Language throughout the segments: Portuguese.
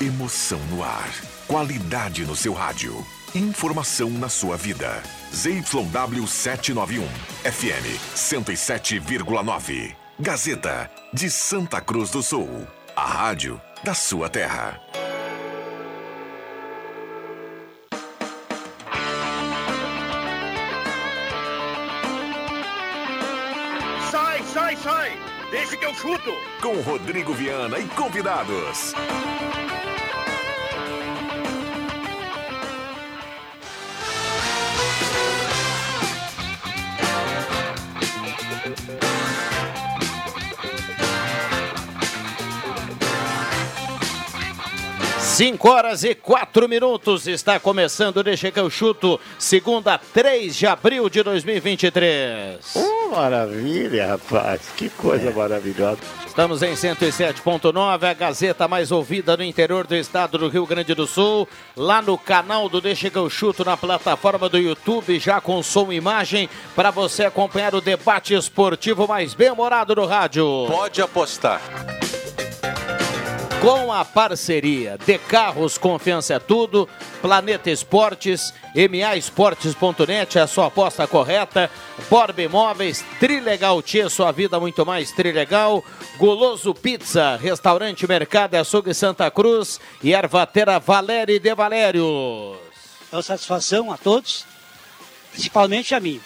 Emoção no ar. Qualidade no seu rádio. Informação na sua vida. ZYW 791. FM 107,9. Gazeta de Santa Cruz do Sul. A rádio da sua terra. Sai, sai, sai! Deixa que eu chuto! Com Rodrigo Viana e convidados. Cinco horas e quatro minutos está começando Deixa que eu chuto, segunda 3 de abril de 2023. Oh, maravilha, rapaz. Que coisa maravilhosa. Estamos em 107.9, a Gazeta mais ouvida no interior do estado do Rio Grande do Sul. Lá no canal do Deixa que eu chuto, na plataforma do YouTube, já com som e imagem, para você acompanhar o debate esportivo mais bem-humorado do rádio. Pode apostar. Com a parceria de Carros Confiança é Tudo, Planeta Esportes, MAEsportes.net, a sua aposta correta, Borba Imóveis, Trilegal Tia, sua vida muito mais Trilegal, Goloso Pizza, Restaurante Mercado Açougue Santa Cruz e Ervatera Valéria de Valério. É uma satisfação a todos, principalmente a mim.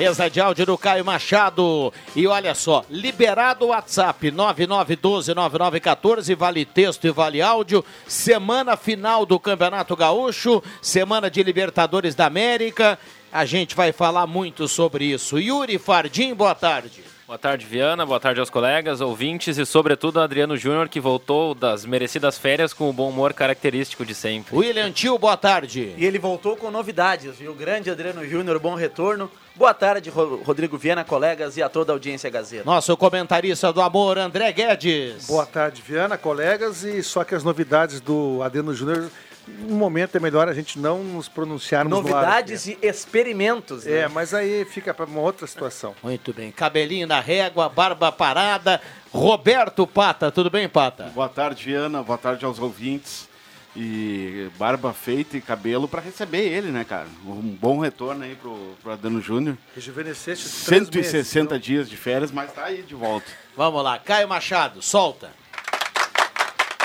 Mesa de áudio do Caio Machado. E olha só, liberado o WhatsApp 99129914, vale texto e vale áudio. Semana final do Campeonato Gaúcho, semana de Libertadores da América. A gente vai falar muito sobre isso. Yuri Fardim, boa tarde. Boa tarde, Viana. Boa tarde aos colegas, ouvintes e, sobretudo, Adriano Júnior, que voltou das merecidas férias com o bom humor característico de sempre. William Tio, boa tarde. E ele voltou com novidades, viu? Grande Adriano Júnior, bom retorno. Boa tarde, Rodrigo Viana, colegas e a toda a audiência Gazeta. Nosso comentarista do amor, André Guedes. Boa tarde, Viana, colegas. E só que as novidades do Adriano Júnior no momento é melhor a gente não nos pronunciarmos Novidades no ar, e experimentos. É, né? mas aí fica para uma outra situação. Muito bem. Cabelinho na régua, barba parada. Roberto Pata, tudo bem, Pata? Boa tarde, Viana. Boa tarde aos ouvintes. E barba feita e cabelo para receber ele, né, cara? Um bom retorno aí pro, pro Adano Júnior. Rejuvenesceste 160 meses, então. dias de férias, mas tá aí de volta. Vamos lá, Caio Machado, solta.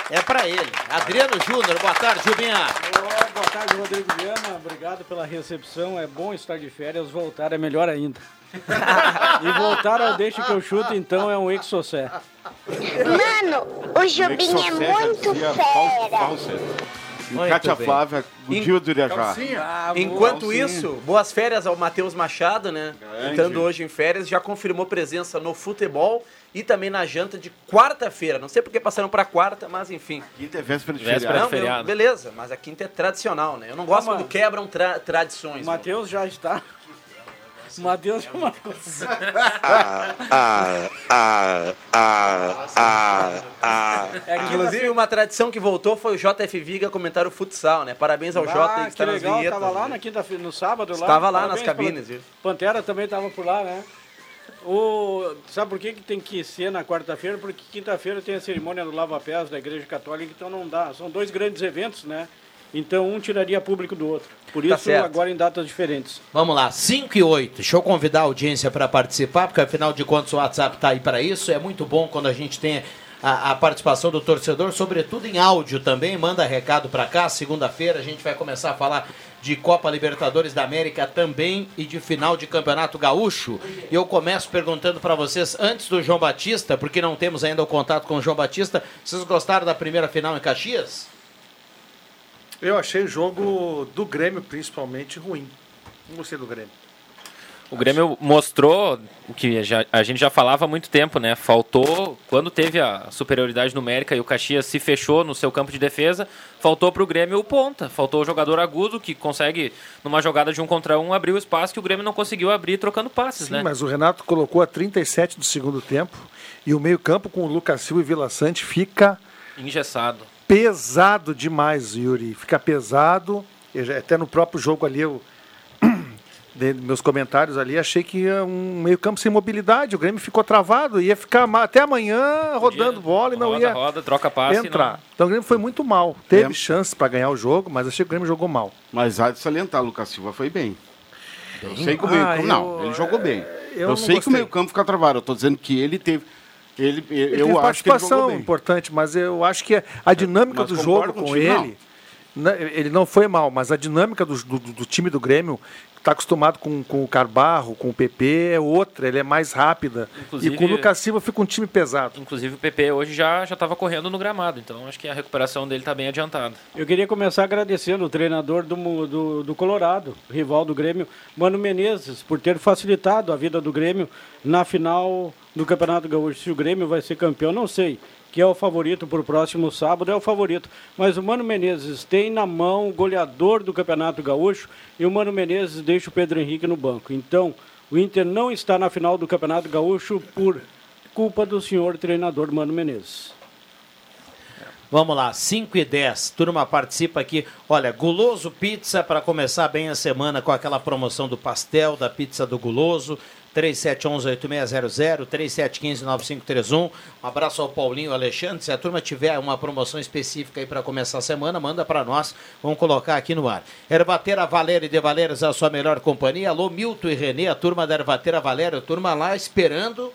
É para ele. Adriano Júnior, boa tarde, Gilbinha. Oh, boa tarde, Rodrigo Viana. Obrigado pela recepção. É bom estar de férias, voltar é melhor ainda. e voltar ao Deixa que eu chuto, então, é um exocé. Mano, o Jubinha é muito fera. E Cátia Flávia, o dia do Irajá. Enquanto isso, boas férias ao Matheus Machado, né? Grande. Estando hoje em férias, já confirmou presença no futebol e também na janta de quarta-feira. Não sei porque passaram para quarta, mas enfim. Quinta é véspera de Véspera feriado. Não, feriado. não, beleza, mas a quinta é tradicional, né? Eu não gosto Ah, quando quebram tra- tradições. O Matheus já está. O Matheus é uma coisa. É que Inclusive, uma tradição que voltou foi o JF Viga comentar o futsal, né? Parabéns ao Jota aí Ah, que que está nas legal, vinhetas. tava lá né? na quinta-feira, no sábado lá. Estava lá Parabéns nas cabines? Pantera também estava por lá, né? O... Sabe por que, que tem que ser na quarta-feira? Porque quinta-feira tem a cerimônia do Lava Pés da Igreja Católica, então não dá. São dois grandes eventos, né? Então um tiraria público do outro. Por Tá isso, certo. agora em datas diferentes. Vamos lá, 5 e 8. Deixa eu convidar a audiência para participar, porque afinal de contas o WhatsApp está aí para isso. É muito bom quando a gente tem a, a participação do torcedor, sobretudo em áudio também. Manda recado para cá. Segunda-feira a gente vai começar a falar de Copa Libertadores da América também e de final de Campeonato Gaúcho. E eu começo perguntando para vocês, antes do João Batista, porque não temos ainda o contato com o João Batista, vocês gostaram da primeira final em Caxias? Eu achei o jogo do Grêmio principalmente ruim. Não gostei do Grêmio. O Grêmio mostrou o que já- a gente já falava há muito tempo, né? Faltou, quando teve a superioridade numérica e o Caxias se fechou no seu campo de defesa, faltou para o Grêmio o ponta. Faltou o jogador agudo que consegue, numa jogada de um contra um, abrir o espaço que o Grêmio não conseguiu abrir trocando passes, Sim, né? mas o Renato colocou a 37 do segundo tempo e o meio-campo com o Lucas Silva e Vila Sante fica Engessado. pesado demais, Yuri. Fica pesado. Até no próprio jogo ali eu de meus comentários ali, achei que ia um meio campo sem mobilidade. O Grêmio ficou travado, ia ficar até amanhã rodando bola e não roda, ia roda, troca passe e entrar. não- Então o Grêmio foi muito mal. Teve É. chances para ganhar o jogo, mas achei que o Grêmio jogou mal. Mas há de salientar, Lucas Silva foi bem. Eu sei que o meio Ah, eu- Não, ele jogou bem. eu Eu, sei que o gostei. meio campo fica travado. Eu tô dizendo que ele teve. Ele, Ele eu teve acho que ele participação jogou bem. importante, mas eu acho que a dinâmica Mas do jogo com contigo, não. ele, né, ele não foi mal, mas a dinâmica do, do- do time do Grêmio, está acostumado com, com o Carbarro, com o PP, é outra, ele é mais rápida. Inclusive- E com o Lucas Silva fica um time pesado. Inclusive o PP hoje já já estava correndo no gramado, então acho que a recuperação dele está bem adiantada. Eu queria começar agradecendo o treinador do, do, do Colorado, rival do Grêmio, Mano Menezes, por ter facilitado a vida do Grêmio na final do Campeonato Gaúcho. Se o Grêmio vai ser campeão, não sei. Que é o favorito para o próximo sábado, é o favorito. Mas o Mano Menezes tem na mão o goleador do Campeonato Gaúcho e o Mano Menezes deixa o Pedro Henrique no banco. Então, o Inter não está na final do Campeonato Gaúcho por culpa do senhor treinador Mano Menezes. Vamos lá, 5 e 10. Turma participa aqui. Olha, Guloso Pizza para começar bem a semana com aquela promoção do pastel, da pizza do Guloso. 3711-8600, 3715-9531. Um abraço ao Paulinho Alexandre. Se a turma tiver uma promoção específica aí para começar a semana, manda para nós. Vamos colocar aqui no ar. Ervatera Valéria De Valérias, a sua melhor companhia. Alô, Milton e Renê, a turma da Ervatera Valéria. A turma lá esperando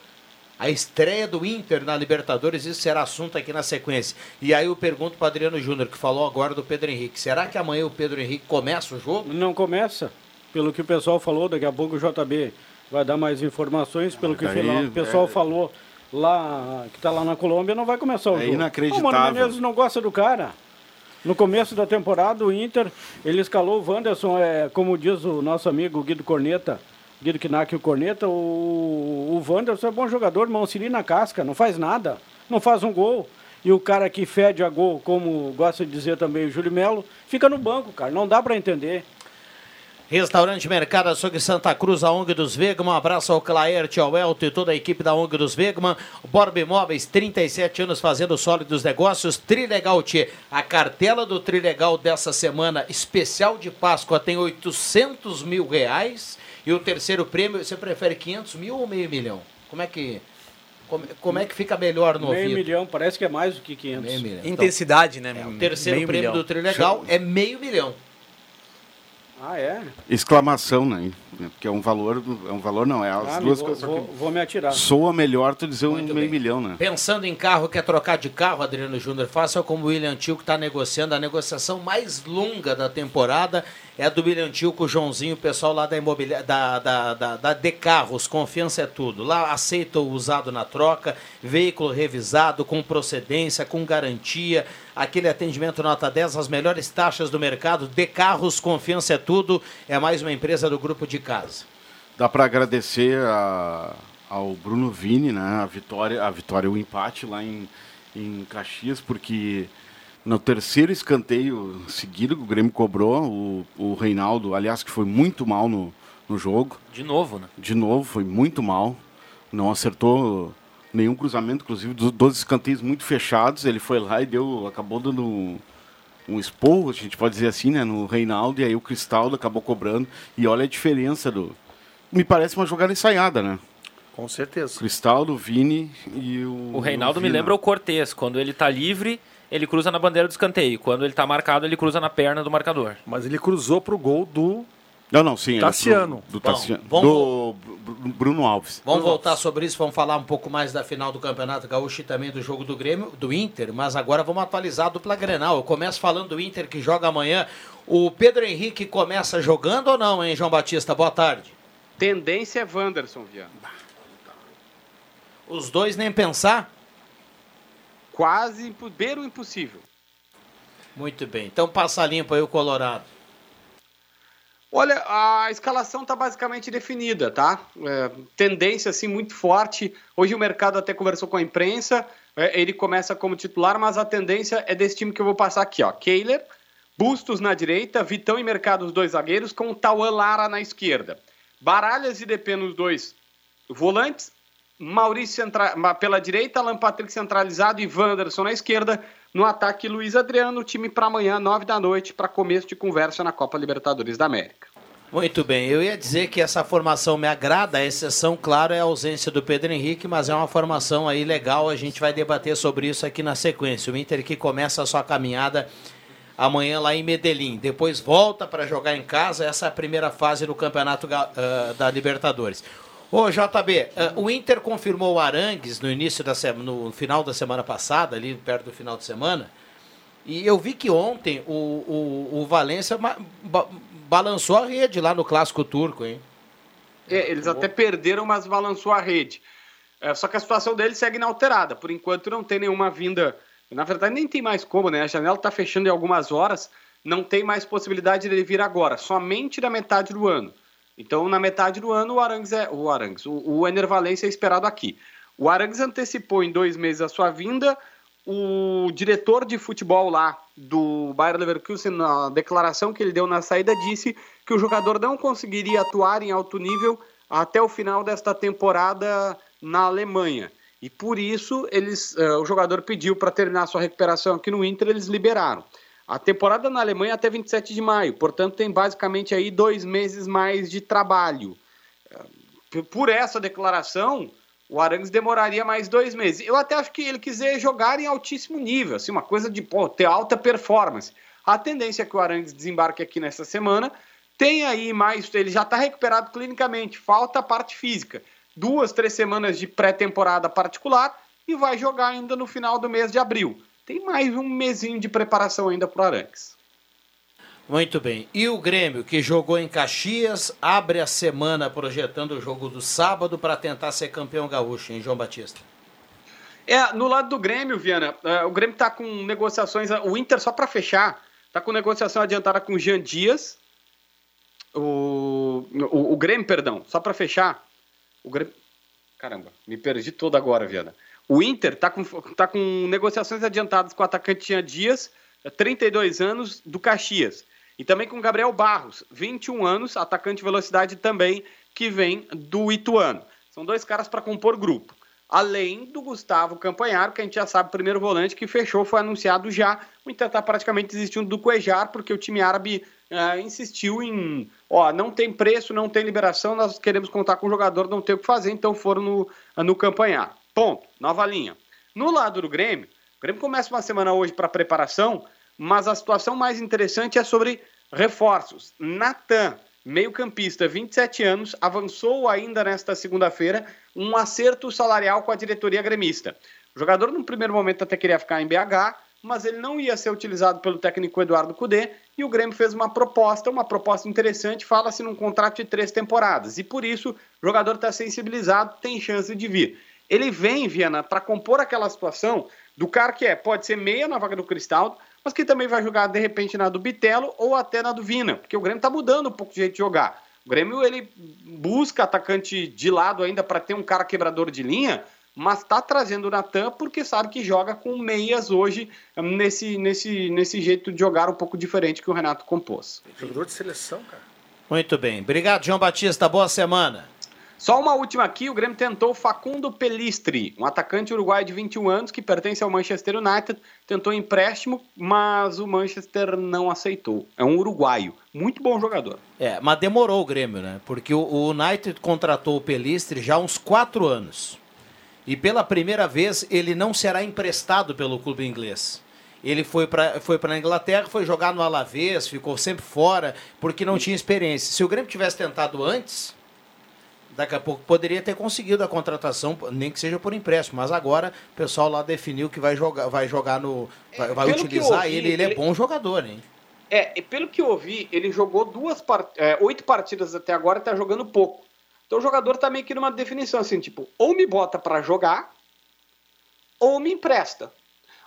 a estreia do Inter na Libertadores, isso será assunto aqui na sequência. E aí eu pergunto para Adriano Júnior, que falou agora do Pedro Henrique. Será que amanhã o Pedro Henrique começa o jogo? Não começa. Pelo que o pessoal falou, daqui a pouco o JB vai dar mais informações. Pelo que fila- o pessoal é- falou lá, que está lá na Colômbia, não vai começar o É jogo. inacreditável. O Mano Menezes não gosta do cara. No começo da temporada, o Inter, ele escalou o Wanderson, é, como diz o nosso amigo Guido Corneta, Guido Knack e o Corneta, o, o Wanderson é bom jogador, mas auxilia na casca, não faz nada, não faz um gol. E o cara que fede a gol, como gosta de dizer também o Júlio Melo, fica no banco, cara, não dá para entender. Restaurante Mercado Açougue Santa Cruz, a ONG dos Vegman. Um abraço ao Claerte, ao Elton e toda a equipe da ONG dos Vegman. Borba Imóveis, 37 anos fazendo sólidos negócios. Trilegal Tchê. A cartela do Trilegal dessa semana, especial de Páscoa, tem 800 mil reais. E o terceiro prêmio, você prefere 500 mil ou meio milhão? Como é que, como, como é que fica melhor no Meio ouvido? milhão, parece que é mais do que 500. Meio milhão. Intensidade, né? É, o terceiro Meio prêmio milhão. do Trilegal é meio milhão. Ah, é? Exclamação, né? Porque é um valor. É um valor, não. É as Ah, duas vou, coisas. vou, que vou me atirar. Soa melhor tu dizer um Muito meio bem. milhão, né? Pensando em carro, quer trocar de carro, Adriano Júnior, faça como o William Tio, que está negociando. A negociação mais longa da temporada é a do William Tio com o Joãozinho, o pessoal lá da imobiliária, da, da, da, da De Carros, confiança é tudo. Lá aceita o usado na troca, veículo revisado, com procedência, com garantia, aquele atendimento nota 10, as melhores taxas do mercado. De Carros, confiança é tudo, é mais uma empresa do grupo de casa. Dá para agradecer a- ao Bruno Vini, né? A vitória, a vitória, o empate lá em, em Caxias, porque no terceiro escanteio seguido que o Grêmio cobrou, o, o Reinaldo, aliás, que foi muito mal no, no jogo. De novo, né? De novo, foi muito mal. Não acertou nenhum cruzamento, inclusive dos 12 escanteios muito fechados. Ele foi lá e deu, acabou dando um, esporro, a gente pode dizer assim, né, no Reinaldo, e aí o Cristaldo acabou cobrando. E olha a diferença do. Me parece uma jogada ensaiada, né? Com certeza. Cristaldo, Vini e o. O Reinaldo me Vina. lembra o Cortez. Quando ele tá livre, ele cruza na bandeira do escanteio. Quando ele tá marcado, ele cruza na perna do marcador. Mas ele cruzou pro gol do Não, não, sim. era Tassiano. Do, do, Bom, Tassiano, vamos- do Bru- Bruno Alves. Vamos voltar sobre isso, vamos falar um pouco mais da final do Campeonato Gaúcho e também do jogo do Grêmio, do Inter, mas agora vamos atualizar a dupla Grenal. Eu começo falando do Inter que joga amanhã. O Pedro Henrique começa jogando ou não, hein, João Batista? Boa tarde. Tendência é Wanderson, Viana. Os dois nem pensar? Quase impo- beira o impossível. Muito bem. Então passa limpo aí o Colorado. Olha, a escalação está basicamente definida, tá? É, tendência assim muito forte. Hoje o mercado até conversou com a imprensa. É, ele começa como titular, mas a tendência é desse time que eu vou passar aqui, ó. Kehler, Bustos na direita, Vitão e Mercado os dois zagueiros, com o Tauan Lara na esquerda. Baralhas e DP nos dois volantes. Maurício centra... pela direita, Alan Patrick centralizado e Wanderson na esquerda. No ataque, Luiz Adriano, time para amanhã, nove da noite, para começo de conversa na Copa Libertadores da América. Muito bem, eu ia dizer que essa formação me agrada, a exceção, claro, é a ausência do Pedro Henrique, mas é uma formação aí legal, a gente vai debater sobre isso aqui na sequência. O Inter que começa a sua caminhada amanhã lá em Medellín, depois volta para jogar em casa, essa é a primeira fase do Campeonato da Libertadores. Ô JB, uh, o Inter confirmou o Arangues no início da semana, no final da semana passada, ali perto do final de semana, e eu vi que ontem o, o, o Valência balançou a rede lá no clássico turco, hein? É, eles até perderam, mas balançou a rede. É, só que a situação deles segue inalterada. Por enquanto não tem nenhuma vinda. Na verdade, nem tem mais como, né? A janela está fechando em algumas horas, não tem mais possibilidade dele vir agora, somente da metade do ano. Então, na metade do ano, o Arangues é. O Arangues, o, o Ener Valência é esperado aqui. O Arangues antecipou em dois meses a sua vinda. O diretor de futebol lá do Bayer Leverkusen, na declaração que ele deu na saída, disse que o jogador não conseguiria atuar em alto nível até o final desta temporada na Alemanha. E por isso eles, uh, o jogador pediu para terminar sua recuperação aqui no Inter, eles liberaram. A temporada na Alemanha é até 27 de maio, portanto tem basicamente aí dois meses mais de trabalho. Por essa declaração, o Arangues demoraria mais dois meses. Eu até acho que ele quiser jogar em altíssimo nível, assim, uma coisa de pô, ter alta performance. A tendência é que o Arangues desembarque aqui nessa semana. Tem aí mais, ele já está recuperado clinicamente, falta a parte física. Duas, três semanas de pré-temporada particular e vai jogar ainda no final do mês de abril. Tem mais um mesinho de preparação ainda para o Arangues. Muito bem. E o Grêmio, que jogou em Caxias, abre a semana projetando o jogo do sábado para tentar ser campeão gaúcho, em João Batista. É, no lado do Grêmio, Viana, uh, o Grêmio está com negociações. O Inter, só para fechar, está com negociação adiantada com o Jean Dias. O, o, o Grêmio, perdão, só para fechar. O Grêmio. Caramba, me perdi todo agora, Viana. O Inter está com, tá com negociações adiantadas com o atacante Dias, 32 anos, do Caxias. E também com Gabriel Barros, 21 anos, atacante de velocidade também, que vem do Ituano. São dois caras para compor grupo. Além do Gustavo Campanharo, que a gente já sabe, primeiro volante que fechou, foi anunciado já. O Inter está praticamente desistindo do Cuejar, porque o time árabe uh, insistiu em: ó, não tem preço, não tem liberação, nós queremos contar com o jogador, não tem o que fazer, então foram no, no Campanharo. Ponto, nova linha. No lado do Grêmio, o Grêmio começa uma semana hoje para preparação mas a situação mais interessante é sobre reforços. Natan, meio-campista, 27 anos, avançou ainda nesta segunda-feira um acerto salarial com a diretoria gremista. O jogador, no primeiro momento, até queria ficar em BH, mas ele não ia ser utilizado pelo técnico Eduardo Cudê, e o Grêmio fez uma proposta, uma proposta interessante, fala-se num contrato de três temporadas, e por isso o jogador está sensibilizado, tem chance de vir. Ele vem, Viana, para compor aquela situação do cara que é, pode ser meia na vaga do Cristaldo, mas que também vai jogar de repente na do Bitelo ou até na do Vina, porque o Grêmio está mudando um pouco de jeito de jogar. O Grêmio ele busca atacante de lado ainda para ter um cara quebrador de linha, mas está trazendo o Natan porque sabe que joga com meias hoje nesse, nesse, nesse jeito de jogar um pouco diferente que o Renato compôs. Jogador de seleção, cara. Muito bem. Obrigado, João Batista. Boa semana. Só uma última aqui, o Grêmio tentou Facundo Pelistri, um atacante uruguaio de 21 anos que pertence ao Manchester United, tentou empréstimo, mas o Manchester não aceitou. É um uruguaio, muito bom jogador. É, mas demorou o Grêmio, né? Porque o United contratou o Pelistri já há uns 4 anos. E pela primeira vez ele não será emprestado pelo clube inglês. Ele foi para foi a Inglaterra, foi jogar no Alavés, ficou sempre fora, porque não tinha experiência. Se o Grêmio tivesse tentado antes, daqui a pouco poderia ter conseguido a contratação, nem que seja por empréstimo, mas agora o pessoal lá definiu que vai jogar, vai jogar no. vai, vai utilizar ouvi, ele, ele, ele é bom jogador, hein? É, e pelo que eu ouvi, ele jogou duas part... É, oito partidas até agora e tá jogando pouco. Então o jogador tá meio que numa definição assim, tipo, ou me bota para jogar, ou me empresta.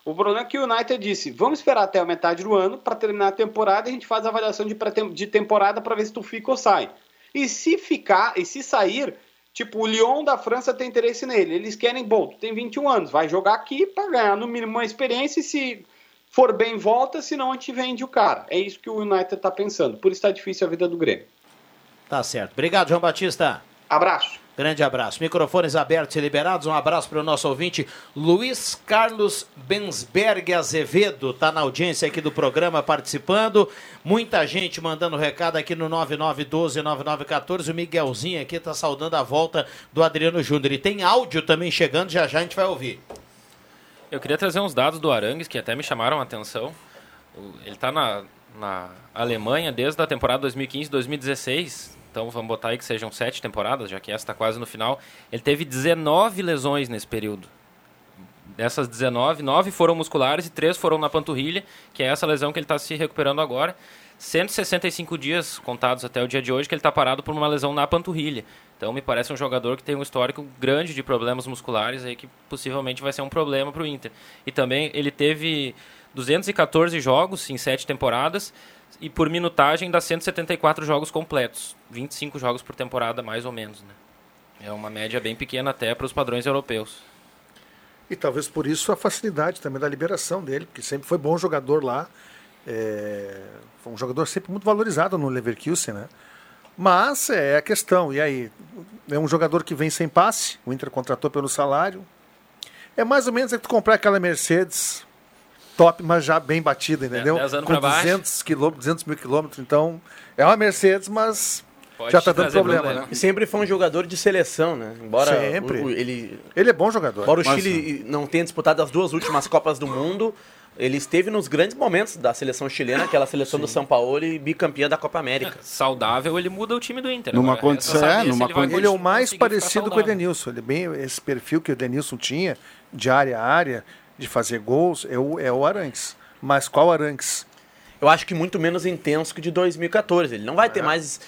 O problema é que o United disse: vamos esperar até a metade do ano para terminar a temporada e a gente faz a avaliação de, de temporada para ver se tu fica ou sai. E se ficar, e se sair, tipo, o Lyon da França tem interesse nele. Eles querem, bom, tu tem 21 anos, vai jogar aqui para ganhar no mínimo uma experiência e se for bem, volta, senão a gente vende o cara. É isso que o United tá pensando. Por isso tá difícil a vida do Grêmio. Tá certo. Obrigado, João Batista. Abraço. Grande abraço. Microfones abertos e liberados. Um abraço para o nosso ouvinte Luiz Carlos Bensberg Azevedo. Está na audiência aqui do programa participando. Muita gente mandando recado aqui no 9912-9914. O Miguelzinho aqui está saudando a volta do Adriano Júnior. E tem áudio também chegando, já já a gente vai ouvir. Eu queria trazer uns dados do Arangues que até me chamaram a atenção. Ele está na, na Alemanha desde a temporada 2015-2016. Então vamos botar aí que sejam sete temporadas, já que essa está quase no final. Ele teve 19 lesões nesse período. Dessas 19, 9 foram musculares e 3 foram na panturrilha, que é essa lesão que ele está se recuperando agora. 165 dias contados até o dia de hoje que ele está parado por uma lesão na panturrilha. Então me parece um jogador que tem um histórico grande de problemas musculares aí que possivelmente vai ser um problema para o Inter. E também ele teve 214 jogos em sete temporadas e por minutagem dá 174 jogos completos, 25 jogos por temporada mais ou menos, né? É uma média bem pequena até para os padrões europeus. E talvez por isso a facilidade também da liberação dele, porque sempre foi bom jogador lá. é, Foi um jogador sempre muito valorizado no Leverkusen, né? Mas é a questão, e aí? É um jogador que vem sem passe, o Inter contratou pelo salário. É mais ou menos é que tu comprar aquela Mercedes top, mas já bem batida, entendeu? 10 anos Com pra baixo. 200, quilômetros, 200 mil quilômetros. Então, é uma Mercedes, mas Pode já te tá dando trazer problema, problema. né? E sempre foi um jogador de seleção, né? Embora Sempre. o- o- ele Ele é bom jogador. Embora o Mas- Chile não tenha disputado as duas últimas Copas do Mundo, ele esteve nos grandes momentos da seleção chilena, aquela seleção do São Paulo e bicampeã da Copa América. Saudável, ele muda o time do Inter. Numa Agora, condição, resta saber é, se numa ele vai Ele é o mais conseguir ficar parecido com o saudável. Edenilson. Ele é bem esse perfil que o Edenilson tinha, de área a área, de fazer gols, é o, é o Arangues. Mas qual Arangues? Eu acho que muito menos intenso que de 2014. Ele não vai ter É. mais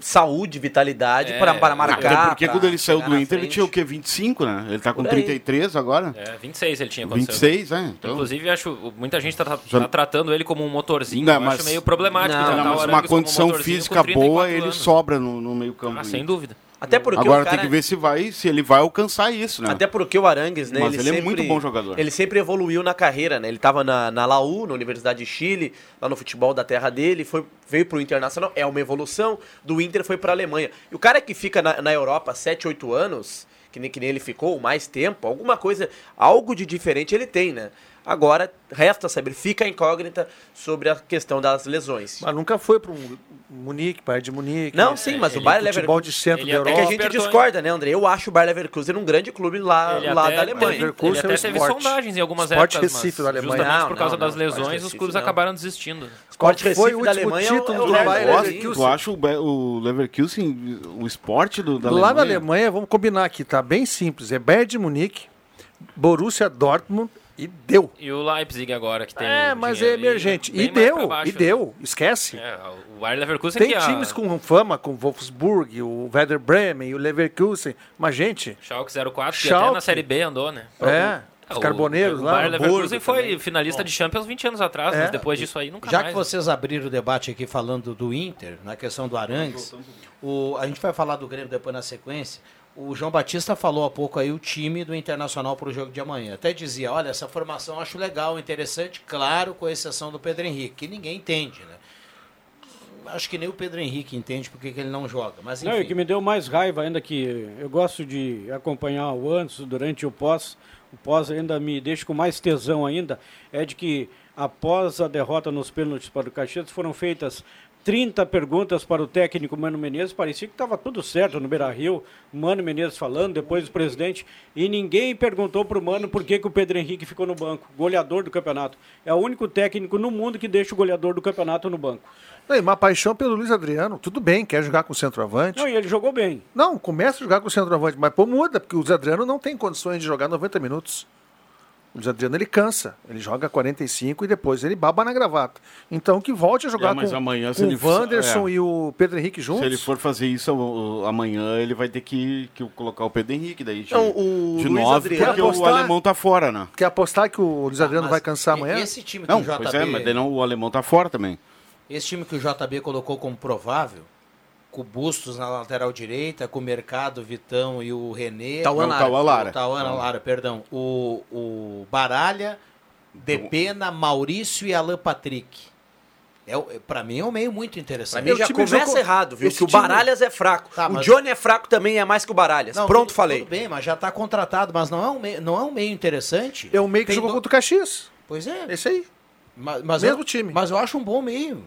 saúde, vitalidade É, para, para marcar. Até porque pra quando ele saiu do Inter, ele tinha o quê? 25, né? Ele tá com Por aí. 33 agora. É, 26 ele tinha quando 26, saiu. é. Então... Inclusive, acho, muita gente tá, tá Já- tratando ele como um motorzinho. Não, eu mas- acho meio problemático Não, tratar não, mas uma um condição física com 34 boa, ele anos. sobra no, no meio campo. Ah, sem dúvida. Até porque Agora o cara- tem que ver se vai, se ele vai alcançar isso, né? Até porque o Arangues, né? Mas ele é sempre- muito bom jogador. Ele sempre evoluiu na carreira, né? Ele estava na, na Laú, na Universidade de Chile, lá no futebol da terra dele, foi, veio pro Internacional, é uma evolução. Do Inter foi pra Alemanha. E o cara que fica na, na Europa 7, 8 anos, que nem, que nem ele ficou, mais tempo, alguma coisa, algo de diferente ele tem, né? Agora, resta saber, fica a incógnita sobre a questão das lesões. Mas nunca foi para um Munique, Bayern de Munique. Não, sim, mas o Bayer futebol Leverkusen... de centro da é Europa. que a gente discorda, né, André? Eu acho o Bayer Leverkusen um grande clube lá, Ele lá até da Alemanha. teve- ele até teve sondagens em algumas Sport épocas, Recife mas da Alemanha. justamente Não, por causa não, das não, Sport lesões, os Recife clubes não. acabaram desistindo. Sport Qual foi o último título do Bayer Nossa, Leverkusen? Tu acha o, Leverkusen, o esporte do, da Lá na Alemanha? Alemanha, vamos combinar aqui, tá bem simples. É Bayern de Munique, Borussia Dortmund e deu. E o Leipzig agora, que tem É, o mas é emergente. E deu, baixo, e né? deu. Esquece. É, o Bayer Leverkusen Tem que a- times com fama, com Wolfsburg, o Werder Bremen, o Leverkusen. Mas, gente, Schalke 04, que até Schalke. na Série B andou, né? É, os o- Carboneiros o, lá, Bayer o Leverkusen Hamburgo foi também. finalista de Champions 20 anos atrás, É. mas depois disso aí nunca Já mais. que vocês abriram o debate aqui falando do Inter, na questão do Arangues, o, a gente vai falar do Grêmio depois na sequência. O João Batista falou há pouco aí o time do Internacional para o jogo de amanhã. Até dizia, olha, essa formação eu acho legal, interessante, claro, com exceção do Pedro Henrique, que ninguém entende, né? Acho que nem o Pedro Henrique entende porque que ele não joga, mas Não, e o enfim. que me deu mais raiva ainda que eu gosto de acompanhar o antes, durante e o pós. O pós ainda me deixa com mais tesão ainda, é de que após a derrota nos pênaltis para o Caxias foram feitas 30 perguntas para o técnico Mano Menezes, parecia que estava tudo certo no Beira-Rio, Mano Menezes falando, depois o presidente, e ninguém perguntou para o Mano por que, que o Pedro Henrique ficou no banco, goleador do campeonato. É o único técnico no mundo que deixa o goleador do campeonato no banco. Não, e uma paixão pelo Luiz Adriano. Tudo bem, quer jogar com o centroavante. Não, e ele jogou bem. Não, começa a jogar com o centroavante, mas pô, muda, porque o Luiz Adriano não tem condições de jogar 90 minutos. O Luiz Adriano ele cansa, ele joga 45 e depois ele baba na gravata. Então que volte a jogar É, mas com, amanhã, com o Wanderson é. e o Pedro Henrique juntos. Se ele for fazer isso o- o- amanhã, ele vai ter que, que colocar o Pedro Henrique daí de, Não, o de Luiz nove, Adriano- porque Quer o apostar? alemão tá fora, né? Quer apostar que o Luiz Adriano mas vai cansar e- amanhã? esse time que Não, o JB... pois é, mas não, o alemão tá fora também. Esse time que o JB colocou como provável, com o Bustos na lateral direita, com o Mercado, Vitão e o René. Tauan Lara. Tauan. Lara, perdão. O, o Baralha, Depena, Maurício e Alan Patrick. É, é, pra mim é um meio muito interessante. Pra mim já começa errado, viu? Esse que o time- Baralhas é fraco. Tá, o mas- Johnny é fraco também, é mais que o Baralhas. Não, Pronto, tudo- falei. Tudo bem, mas já tá contratado, mas não é um meio, não é um meio interessante. É o meio que Tem jogou do- contra o Caxias. Pois é. Esse aí. Mas, mas Mesmo eu, time. Mas eu acho um bom meio.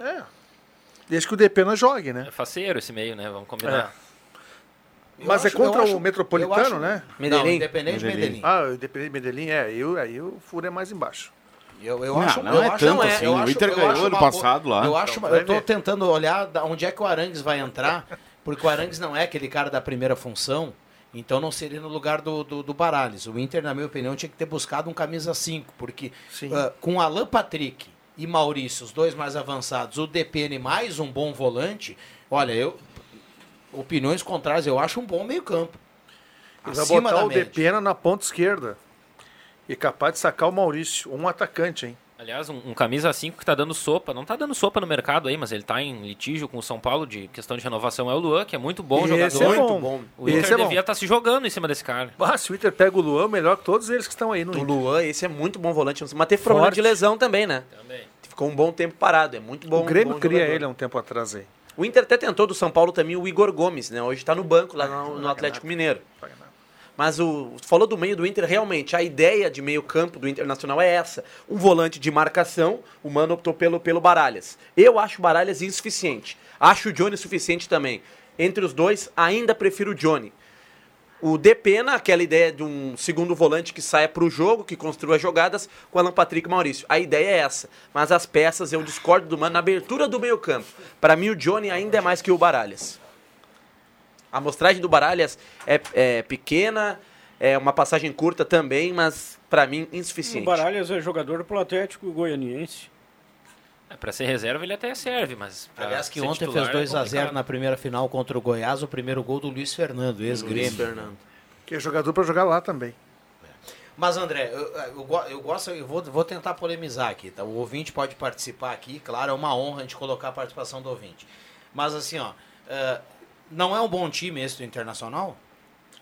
É. Desde que o Depena jogue, né? É faceiro esse meio, né? Vamos combinar. Eu Mas é acho- contra eu acho- o Metropolitano, eu acho- né? Não, Independente de Medellín. Ah, o Independente de Medellín, é. Aí, o- aí o furo é mais embaixo. Eu, eu Não, acho, não eu é acho, tanto é, assim. eu O Inter eu ganhou ano passado lá. Eu acho, Então, eu tô ver. tentando olhar onde é que o Arangues vai entrar, porque o Arangues não é aquele cara da primeira função, então não seria no lugar do, do, do. O Inter, na minha opinião, tinha que ter buscado um camisa 5, porque ah, com Alan Patrick e Maurício, os dois mais avançados, o DPN mais um bom volante, olha, eu opiniões contrárias, eu acho um bom meio-campo. Ele vai botar da o média. Depena na ponta esquerda. E capaz de sacar o Maurício, um atacante, hein? Aliás, um, um camisa 5 que tá dando sopa. Não tá dando sopa no mercado aí, mas ele tá em litígio com o São Paulo de questão de renovação. É o Luan, que é muito bom Esse jogador. é bom. Muito bom. O Inter Esse é devia estar se jogando em cima desse cara. Ah, se o Inter pega o Luan, melhor que todos eles que estão aí no O Inter. Luan, esse é muito bom volante. Mas teve problema Forte. de lesão também, né? Também. Ficou um bom tempo parado. É muito bom. o Grêmio bom cria jogador. ele há um tempo atrás aí. O Inter até tentou do São Paulo também o Igor Gomes, né? Hoje tá no banco lá no, no Atlético Mineiro. Mas o falou do meio do Inter, realmente, a ideia de meio campo do Internacional é essa. Um volante de marcação, o Mano optou pelo, pelo Baralhas. Eu acho o Baralhas insuficiente. Acho o Johnny suficiente também. Entre os dois, ainda prefiro o Johnny. O Depena, aquela ideia de um segundo volante que saia para o jogo, que construa jogadas, com Alan Patrick e Maurício. A ideia é essa. Mas as peças, eu discordo do Mano na abertura do meio campo. Para mim, o Johnny ainda é mais que o Baralhas. A amostragem do Baralhas é, é pequena, é uma passagem curta também, mas para mim O insuficiente. Baralhas é jogador pro Atlético Goianiense. É, pra ser reserva ele até serve, mas. Aliás, que ontem titular fez é 2x0 complicado. na primeira final contra o Goiás, o primeiro gol do Luiz Fernando, ex-grêmio. Fernando. Que é jogador para jogar lá também. Mas, André, eu, eu, eu gosto, eu vou, vou tentar polemizar aqui, tá? O ouvinte pode participar aqui, claro, é uma honra a gente colocar a participação do ouvinte. Mas, assim, ó, eh, não é um bom time esse do Internacional?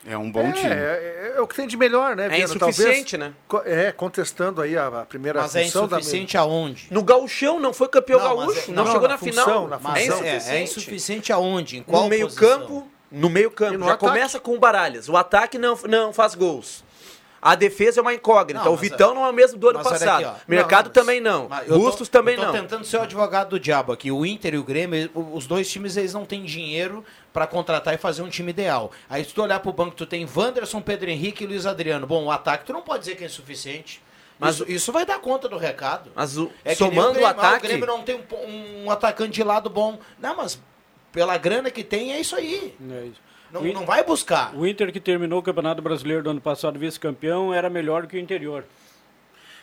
É um bom é, time. É, é o que tem de melhor, né? É Viana? insuficiente, Talvez, né? co- É, contestando aí a, a primeira Mas é função da- insuficiente aonde? No gauchão não foi campeão Não, mas gaúcho, é- não, não, chegou na na, função, final. na Mas função. é, é insuficiente aonde? Em qual no meio posição? campo, no meio campo. No Já ataque? começa com o Baralhas. O ataque não, não faz gols. A defesa é uma incógnita. Não, o Vitão não é o mesmo do ano passado. aqui. Mercado Não, também não. Eu tô- Bustos também eu tô não. tentando ser o advogado do diabo aqui. O Inter e o Grêmio, o- os dois times, eles não têm dinheiro pra contratar e fazer um time ideal. Aí se tu olhar pro banco, tu tem Wanderson, Pedro Henrique e Luiz Adriano. Bom, o ataque tu não pode dizer que é insuficiente. Mas isso, isso vai dar conta do recado. Mas o, É somando o, Grêmio, ah, ataque. o Grêmio não tem um, um atacante de lado bom. Não, mas pela grana que tem, é isso aí. É isso. Não, O não vai buscar. O Inter que terminou o Campeonato Brasileiro do ano passado vice-campeão era melhor que o interior.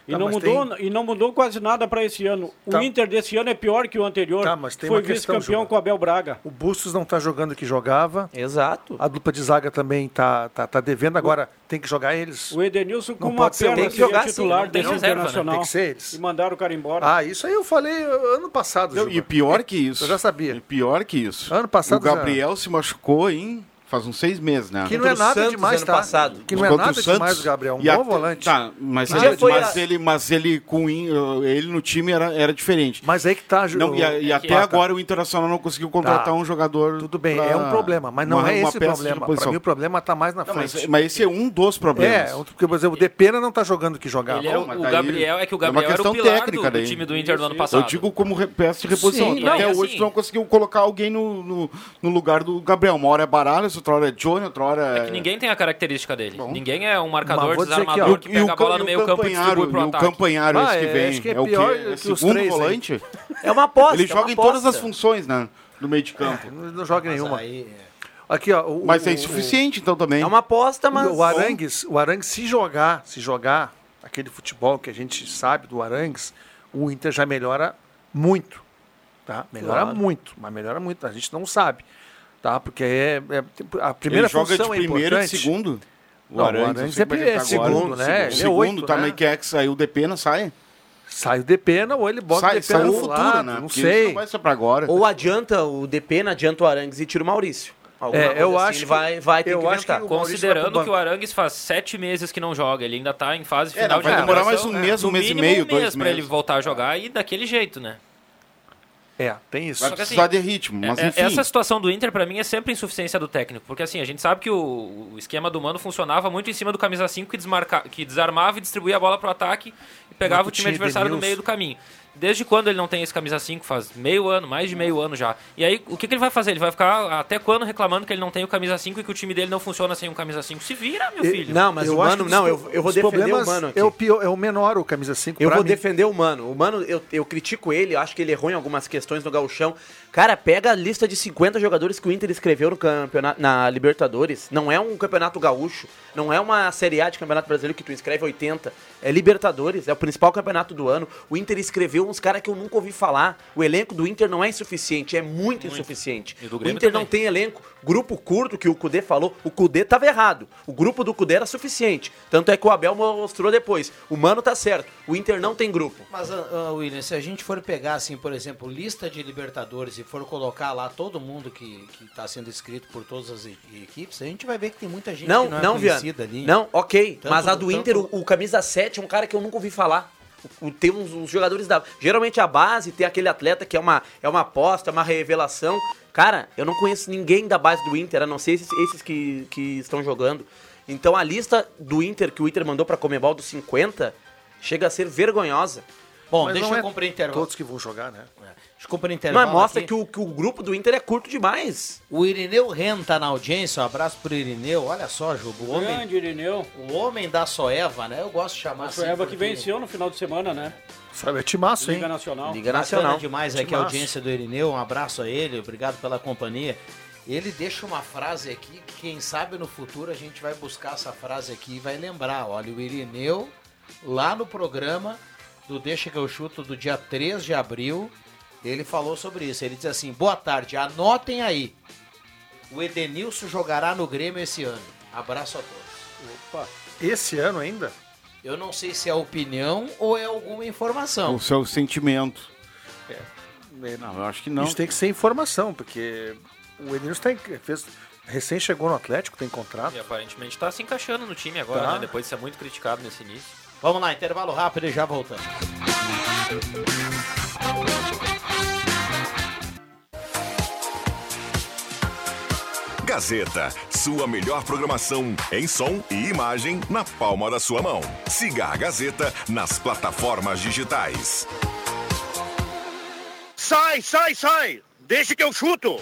E, Tá, não mudou, e não mudou quase nada para esse ano. O Tá. Inter desse ano é pior que o anterior. Tá, mas tem Foi vice-campeão com o Abel Braga. O Bustos não tá jogando o que jogava. Exato. A dupla de zaga também tá, tá, tá devendo. Agora tem que jogar eles. O Edenilson com Não uma pode ser, perna tem que jogar assim, titular tem desse reserva, né? internacional. Tem que ser eles. E mandaram o cara embora. Ah, isso aí eu falei ano passado. E pior que isso. Eu já sabia. E pior que isso. Ano passado O Gabriel se machucou em faz uns seis meses, né? Que não é nada Santos demais, ano tá? passado. Que não é Contra o nada Santos. demais Gabriel. Um E bom volante. Tá, mas, Mas ele, já foi mas, a- ele, mas ele com In- ele no time era, era diferente. Mas aí que tá, Ju- Não, e a- e o- até Tá, tá. agora o Internacional não conseguiu contratar Tá. um jogador. Tudo bem, pra- é um problema, mas não uma- é uma esse o peça de problema. Pra posição. mim o problema tá mais na Não, mas, frente. mas esse é um dos problemas. É, porque, por exemplo, o Depena não tá jogando o que jogava. Ele era o, mas o daí Gabriel, é que o é uma Gabriel era o questão pilar técnica do, do daí. time do Inter do ano passado. Eu digo como re- peça de reposição. Sim, Até e hoje assim- tu não conseguiu colocar alguém no, no, no lugar do Gabriel. Uma hora é Baralhas, outra hora é Johnny, outra hora é... É que ninguém tem a característica dele. Bom. Ninguém é um marcador aqui, desarmador ó, que pega a bola no meio campo e distribui pro e o ataque. campanhário Ah, esse que é, vem. acho que é o pior que É os segundo três volante? É uma aposta. Ele é joga em todas as funções, né? No meio de campo. Não, não joga nenhuma. Aí, Aqui, ó. O, Mas o- é insuficiente, então, também. É uma aposta, mas. O Arangues, o Arangues, se jogar, se jogar aquele futebol que a gente sabe do Arangues, o Inter já melhora muito. Tá? Melhora Claro. muito, mas melhora muito. A gente não sabe. Tá? Porque é, é- a primeira ele joga de função é primeiro e de importante. segundo. O Arangues não é como ele é tá segundo, né? Ele é Segundo, oito, tá né? meio que é que saiu o Depena, sai. Sai o Depena ou ele bota sai, o Depena sai no futuro, lado, né? Não Porque sei. Não vai ser pra agora. Ou adianta o DP, não adianta o Arangues e tira o Maurício. Alguma É, eu assim, acho que- vai, vai ter eu que acho que inventar. vai Considerando que o Arangues faz sete meses que não joga, ele ainda tá em fase É, final não, de vai demorar mais um mês, um mês e meio, um dois mês pra meses. ele voltar a jogar e daquele jeito, né? É, tem isso. Vai Só que, assim, precisar de ritmo, mas É- é- enfim. Essa situação do Inter, pra mim, é sempre insuficiência do técnico. Porque assim, a gente sabe que o, o esquema do Mano funcionava muito em cima do camisa 5 que, desmarca, que desarmava e distribuía a bola pro ataque e pegava Muito o time adversário no meio do caminho. Desde quando ele não tem esse camisa 5? Faz meio ano, mais de meio ano já. E aí, o que, que ele vai fazer? Ele vai ficar até quando reclamando que ele não tem o camisa 5 e que o time dele não funciona sem um camisa 5? Se vira, meu filho. Não, mas o acho Mano, que não, eu, eu vou defender o Mano aqui. É o, pior, é o menor, o camisa 5. Eu vou mim. defender o Mano. O Mano, eu, eu critico ele, eu acho que ele errou em algumas questões no gauchão. Cara, pega a lista de 50 jogadores que o Inter escreveu no campeonato, na Libertadores. Não é um campeonato gaúcho, não é uma Série A de campeonato brasileiro que tu escreve 80. É Libertadores, é o principal campeonato do ano. O Inter escreveu uns caras que eu nunca ouvi falar. O elenco do Inter não é insuficiente, é muito, insuficiente. E do O Inter também. não tem elenco. Grupo curto que o Cudê falou, o Cudê tava errado. O grupo do Cudê era suficiente. Tanto é que o Abel mostrou depois. O Mano tá certo. O Inter não tem grupo. Mas, ah, William, se a gente for pegar, assim, por exemplo, lista de Libertadores e for colocar lá todo mundo que está sendo inscrito por todas as equipes, a gente vai ver que tem muita gente Não, que não não, é conhecida ali. Não, ok. Tanto- mas a do tanto- Inter, o, o camisa 7 é um cara que eu nunca ouvi falar. Tem uns, uns jogadores da. Geralmente a base tem aquele atleta que é uma, é uma aposta, é uma revelação. Cara, eu não conheço ninguém da base do Inter, a não ser esses, esses que, que estão jogando. Então a lista do Inter que o Inter mandou pra Comebol dos 50 chega a ser vergonhosa. Bom, Mas deixa eu é cumprir intervalo. Todos que vão jogar, né? Deixa eu cumprir intervalo. Mas mostra aqui. que o, que o grupo do Inter é curto demais. O Irineu Ren tá na audiência, um abraço pro Irineu. Olha só, Jugo, o homem, Grande Irineu. o homem da Soeva, né? Eu gosto de chamar A assim. Soeva que porque venceu no final de semana, né? Sabe, é timaço, hein? Liga Nacional. Liga Bacana Nacional. demais aqui a Timaço. audiência do Irineu. Um abraço a ele, obrigado pela companhia. Ele deixa uma frase aqui que quem sabe no futuro a gente vai buscar essa frase aqui e vai lembrar. Olha, o Irineu, lá no programa do Deixa que eu chuto do dia 3 de abril, ele falou sobre isso. Ele diz assim: boa tarde, anotem aí. O Edenilson jogará no Grêmio esse ano. Abraço a todos. Opa. Esse ano ainda? Eu não sei se é opinião ou é alguma informação. O seu sentimento. É, Não, eu acho que não. Isso tem que ser informação, porque o Edenilson tem, fez, recém chegou no Atlético, tem contrato. E aparentemente tá se encaixando no time agora, Tá. né? Depois de ser muito criticado nesse início. Vamos lá, intervalo rápido e já voltamos. Gazeta, sua melhor programação em som e imagem na palma da sua mão. Siga a Gazeta nas plataformas digitais. Sai, sai, sai! Deixa que eu chuto!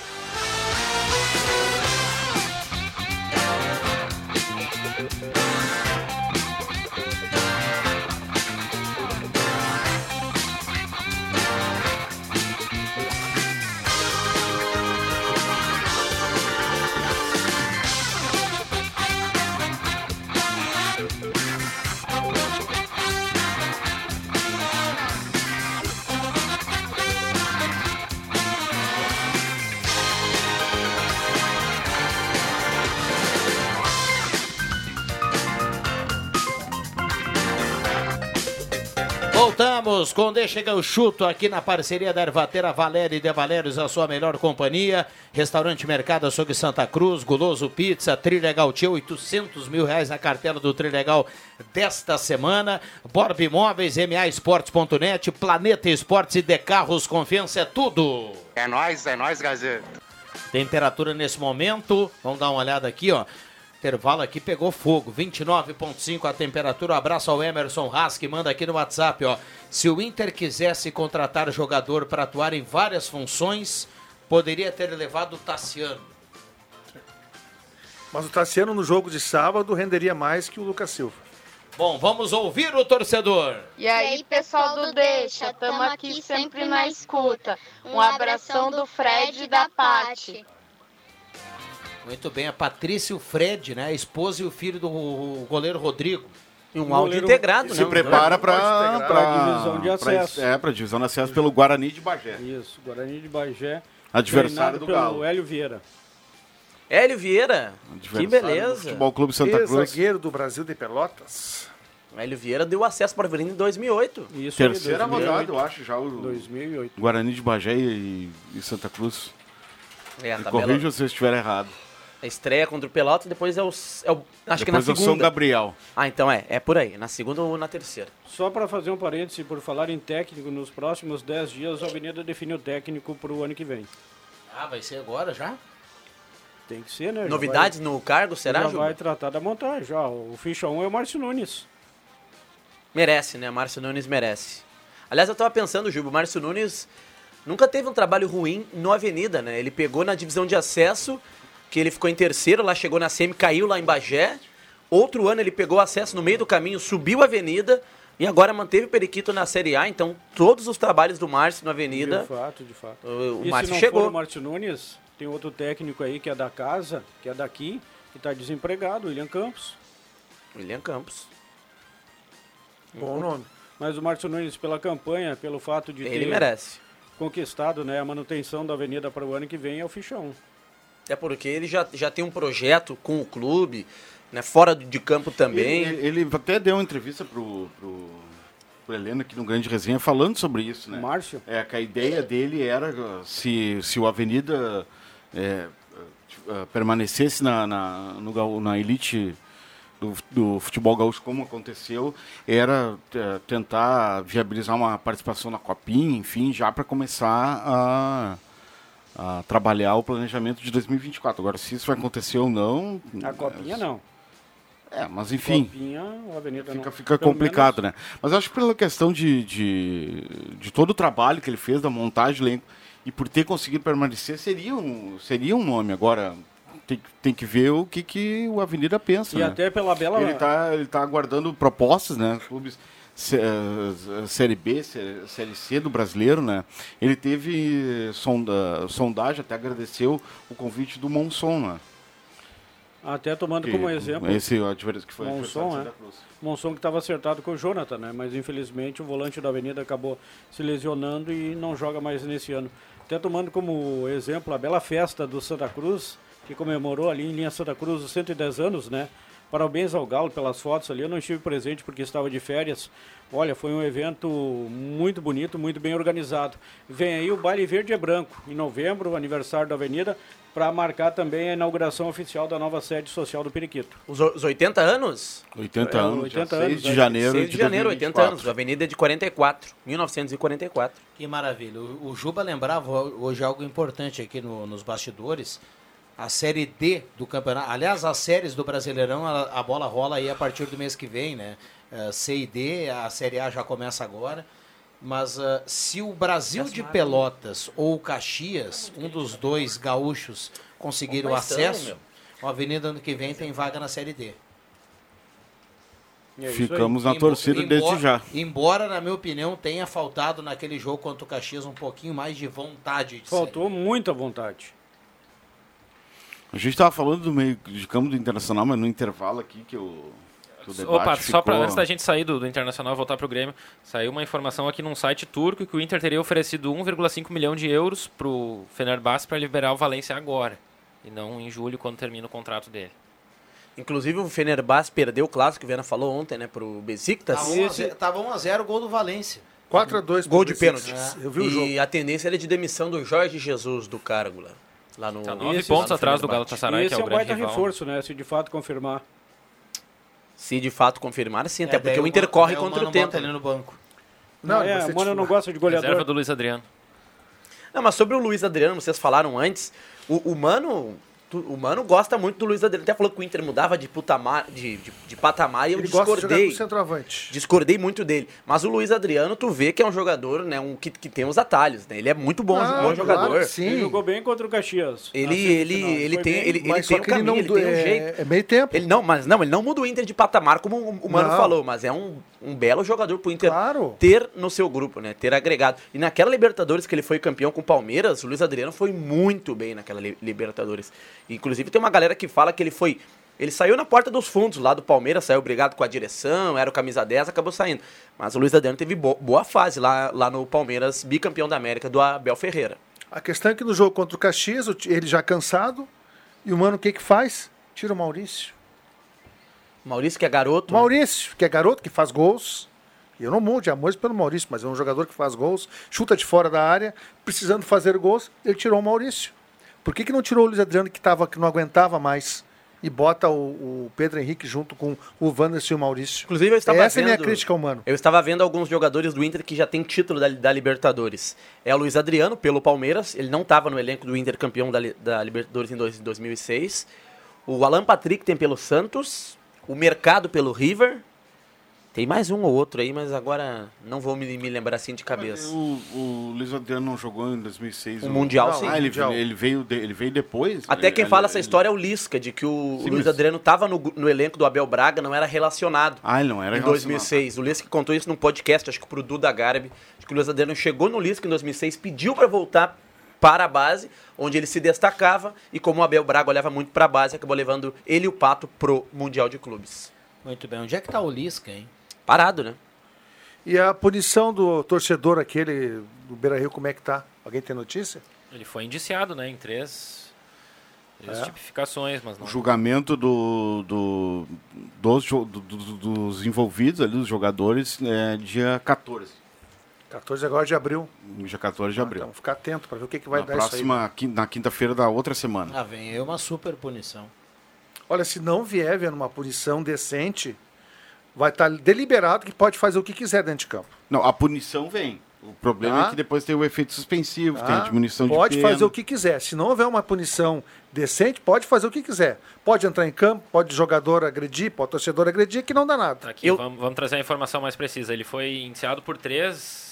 Deixa que eu chuto aqui na parceria da Ervatera Valéria e de Valérios, a sua melhor companhia. Restaurante Mercado Açougue Santa Cruz, Guloso Pizza, Trilegal Tio, 800 mil reais na cartela do Trilegal desta semana. Borb Imóveis, MA Esportes.net, Planeta Esportes e De Carros, confiança é tudo. É nóis, é nóis, Gazeta. Temperatura nesse momento, vamos dar uma olhada aqui, ó. Intervalo aqui pegou fogo, 29.5 a temperatura. Um abraço ao Emerson Haas que manda aqui no WhatsApp, ó. Se o Inter quisesse contratar jogador para atuar em várias funções, poderia ter levado o Tassiano. Mas o Tassiano no jogo de sábado renderia mais que o Lucas Silva. Bom, vamos ouvir o torcedor. E aí, pessoal do Deixa, tamo aqui sempre na escuta. Um abração do Fred e da Pati. Muito bem, a Patrícia e o Fred, né? A esposa e o filho do goleiro Rodrigo. E um áudio integrado, Se né? prepara para Pra divisão de pra- acesso. é, para divisão de acesso pelo Guarani de Bagé. Isso, Guarani de Bagé. Adversário do pelo Galo. Hélio Vieira. Hélio Vieira. Que do beleza. Futebol Clube Santa Cruz. Zagueiro do Brasil de Pelotas. Hélio Vieira deu acesso para o Avenida em 2008. Isso Terceira aí, 2008. rodada, eu acho, já o 2008. Guarani de Bagé e, e Santa Cruz. É, a Me tabela, corrija se eu estiver errado. A estreia contra o Pelotas, depois é o. É o acho que na Depois é o segunda. São Gabriel. Ah, então é. É por aí. Na segunda ou na terceira. Só para fazer um parêntese, por falar em técnico, nos próximos 10 dias a Avenida define o técnico para o ano que vem. Ah, vai ser agora já? Tem que ser, né? Já Novidades vai- no cargo, será, Já Juba? vai tratar da montagem, já. O ficha 1 é o Márcio Nunes. Merece, né? Márcio Nunes merece. Aliás, eu tava pensando, Juba, o Márcio Nunes nunca teve um trabalho ruim no Avenida, né? Ele pegou na divisão de acesso, que ele ficou em terceiro, lá chegou na semi, caiu lá em Bagé. Outro ano ele pegou acesso no meio do caminho, subiu a Avenida e agora manteve o Periquito na Série A. Então, todos os trabalhos do Márcio na Avenida. De fato, de fato. O, o e Márcio se não chegou. for o Márcio Nunes, tem outro técnico aí que é da casa, que é daqui, que está desempregado, o William Campos. William Campos. Bom nome. Mas o Márcio Nunes, pela campanha, pelo fato de Ele ter merece. conquistado né, a manutenção da avenida para o ano que vem, é o fichão. Até porque ele já, já tem um projeto com o clube, né, fora de campo também. Ele, ele até deu uma entrevista pro, pro, pro Helena aqui no Grande Resenha falando sobre isso, né? Márcio? É, que a ideia dele era uh, se, se o Avenida é, uh, uh, permanecesse na, na, no na elite do, do futebol gaúcho como aconteceu, era uh, tentar viabilizar uma participação na Copinha, enfim, já para começar a, a trabalhar o planejamento de 2024. Agora, se isso vai acontecer ou não... A copinha não. É, mas enfim... Copinha, Fica, não. fica Pelo complicado, menos- né? Mas acho que pela questão de, de, de todo o trabalho que ele fez, da montagem do elenco, e por ter conseguido permanecer, seria um, seria um nome. Agora, tem, tem que ver o que, que o Avenida pensa. E né? até pela bela. Ele está ele tá aguardando propostas, né? Clubes Série B, Sé- Série C do brasileiro, né? Ele teve sonda, sondagem, até agradeceu o convite do Monson, né? Até tomando Que- como exemplo. Esse adversário que foi Monson, é. Cruz. Monson que estava acertado com o Jonathan, né? Mas infelizmente o volante da Avenida acabou se lesionando e não joga mais nesse ano. Até tomando como exemplo a bela festa do Santa Cruz, que comemorou ali em linha Santa Cruz os 110 anos, né? Parabéns ao Galo pelas fotos ali. Eu não estive presente porque estava de férias. Olha, foi um evento muito bonito, muito bem organizado. Vem aí o Baile Verde e Branco, em novembro, o aniversário da Avenida, para marcar também a inauguração oficial da nova sede social do Periquito. Os, os 80 anos? 80 É, anos, 80 dia 6 anos, de né? janeiro 6 de janeiro, 80 2024. anos. A Avenida é de 44, 1944. Que maravilha. O, o Juba lembrava hoje algo importante aqui no- nos bastidores. A Série D do campeonato. Aliás, as séries do Brasileirão, a, a bola rola aí a partir do mês que vem, né? Eh, C e D, a Série A já começa agora. Mas ah, se o Brasil de Pelotas ou o Caxias, um dos dois gaúchos, conseguir o acesso, o Avenida ano que vem tem vaga na Série D. É Ficamos aí. na torcida desde embora, já. Embora, na minha opinião, tenha faltado naquele jogo contra o Caxias um pouquinho mais de vontade de Faltou muita vontade. A gente estava falando do meio de campo do Internacional, mas no intervalo aqui que o, que o debate Opa, só pra, ficou- antes da gente sair do, do Internacional e voltar pro Grêmio, saiu uma informação aqui num site turco que o Inter teria oferecido 1,5 milhão de euros pro Fenerbahçe para liberar o Valência agora. E não em julho, quando termina o contrato dele. Inclusive o Fenerbahçe perdeu o clássico, que o Viana falou ontem, né, pro Besiktas. Tava 1x0 o gol do Valência. 4x2 Gol de pênalti. Eu vi o e jogo. a tendência era de demissão do Jorge Jesus do cargo lá. Lá no. Tá nove Esse- pontos lá no atrás do. Galatasaray, Esse que é é o um grande baita rival. reforço, né? Se de fato confirmar. Se de fato confirmar, sim, É, até porque o Inter corre daí contra Mano o tempo. bota ele no banco. Não, vai é, ser mano, eu não gosto de goleador. Reserva do Luiz Adriano. Não, mas sobre o Luiz Adriano, vocês falaram antes, o, o Mano. O Mano gosta muito do Luiz Adriano. Até falou que o Inter mudava de, putamar, de, de, de patamar e eu Ele gosta de jogar discordei. Discordei muito dele. Mas o Luiz Adriano, tu vê que é um jogador, né? Um, que, que tem os atalhos, né? Ele é muito bom, Ah, bom claro jogador. que sim. Ele jogou bem contra o Caxias. Ele, na ele, ele tem, ele, ele tem um caminho, não ele tem um é, jeito. é meio tempo. Ele não, mas não, ele não muda o Inter de patamar, como o o Mano Não. falou, mas é um, um belo jogador pro Inter Claro. ter no seu grupo, né? Ter agregado. E naquela Libertadores que ele foi campeão com o Palmeiras, o Luiz Adriano foi muito bem naquela li- Libertadores. Inclusive tem uma galera que fala que ele foi. Ele saiu na porta dos fundos lá do Palmeiras, saiu brigado com a direção, era o camisa 10, acabou saindo. Mas o Luiz Adriano teve bo- boa fase lá, lá no Palmeiras, bicampeão da América do Abel Ferreira. A questão é que no jogo contra o Caxias, ele já cansado, e o Mano o que que faz? Tira o Maurício. Maurício, que é garoto. Maurício, que é garoto, que faz gols. Eu não mudo de amores pelo Maurício, mas é um jogador que faz gols, chuta de fora da área, precisando fazer gols, ele tirou o Maurício. Por que, que não tirou o Luiz Adriano que, tava, que não aguentava mais e bota o, o Pedro Henrique junto com o Wanderson e o Maurício? Inclusive, eu estava Essa é vendo, minha crítica ao Mano. Eu estava vendo alguns jogadores do Inter que já tem título da, da Libertadores. É o Luiz Adriano, pelo Palmeiras. Ele não estava no elenco do Inter campeão da, da Libertadores em dois- 2006. O Alan Patrick tem pelo Santos. O Mercado pelo River. Tem mais um ou outro aí, mas agora não vou me, me lembrar assim de cabeça. O, o Luiz Adriano não jogou em 2006. O Mundial, sim. Ah, ele, Mundial. ele veio, de- ele veio depois? Até quem Ele- fala ele- essa história é o Lisca, de que o Sim, Luiz mas- Adriano estava no, no elenco do Abel Braga, não era relacionado. Ah, ele não era Em relacionado. 2006. O Lisca contou isso num podcast, acho que pro Duda Garbi, de que o Luiz Adriano chegou no Lisca em 2006, pediu para voltar para a base, onde ele se destacava, e como o Abel Braga olhava muito para a base, acabou levando ele e o Pato pro Mundial de Clubes. Muito bem. Onde é que tá o Lisca, hein? Parado, né? E a punição do torcedor aquele do Beira Rio, como é que tá? Alguém tem notícia? Ele foi indiciado, né, em três, três É. tipificações, mas não. O julgamento do, do- dos, do- do- dos envolvidos ali, dos jogadores, é dia 14. 14 agora de abril. Dia 14 de abril. Então, ficar atento para ver o que, que vai na dar isso aí. próxima, na quinta-feira da outra semana. Ah, vem aí uma super punição. Olha, se não vier vendo uma punição decente, vai estar deliberado que pode fazer o que quiser dentro de campo. Não, a punição vem. O problema Tá. é que depois tem o efeito suspensivo, tem a Tá? diminuição Pode de pena. fazer o que quiser. Se não houver uma punição decente, pode fazer o que quiser. Pode entrar em campo, pode jogador agredir, pode torcedor agredir, que não dá nada. Tá Aqui, vamos, vamos trazer a informação mais precisa. Ele foi indiciado por três,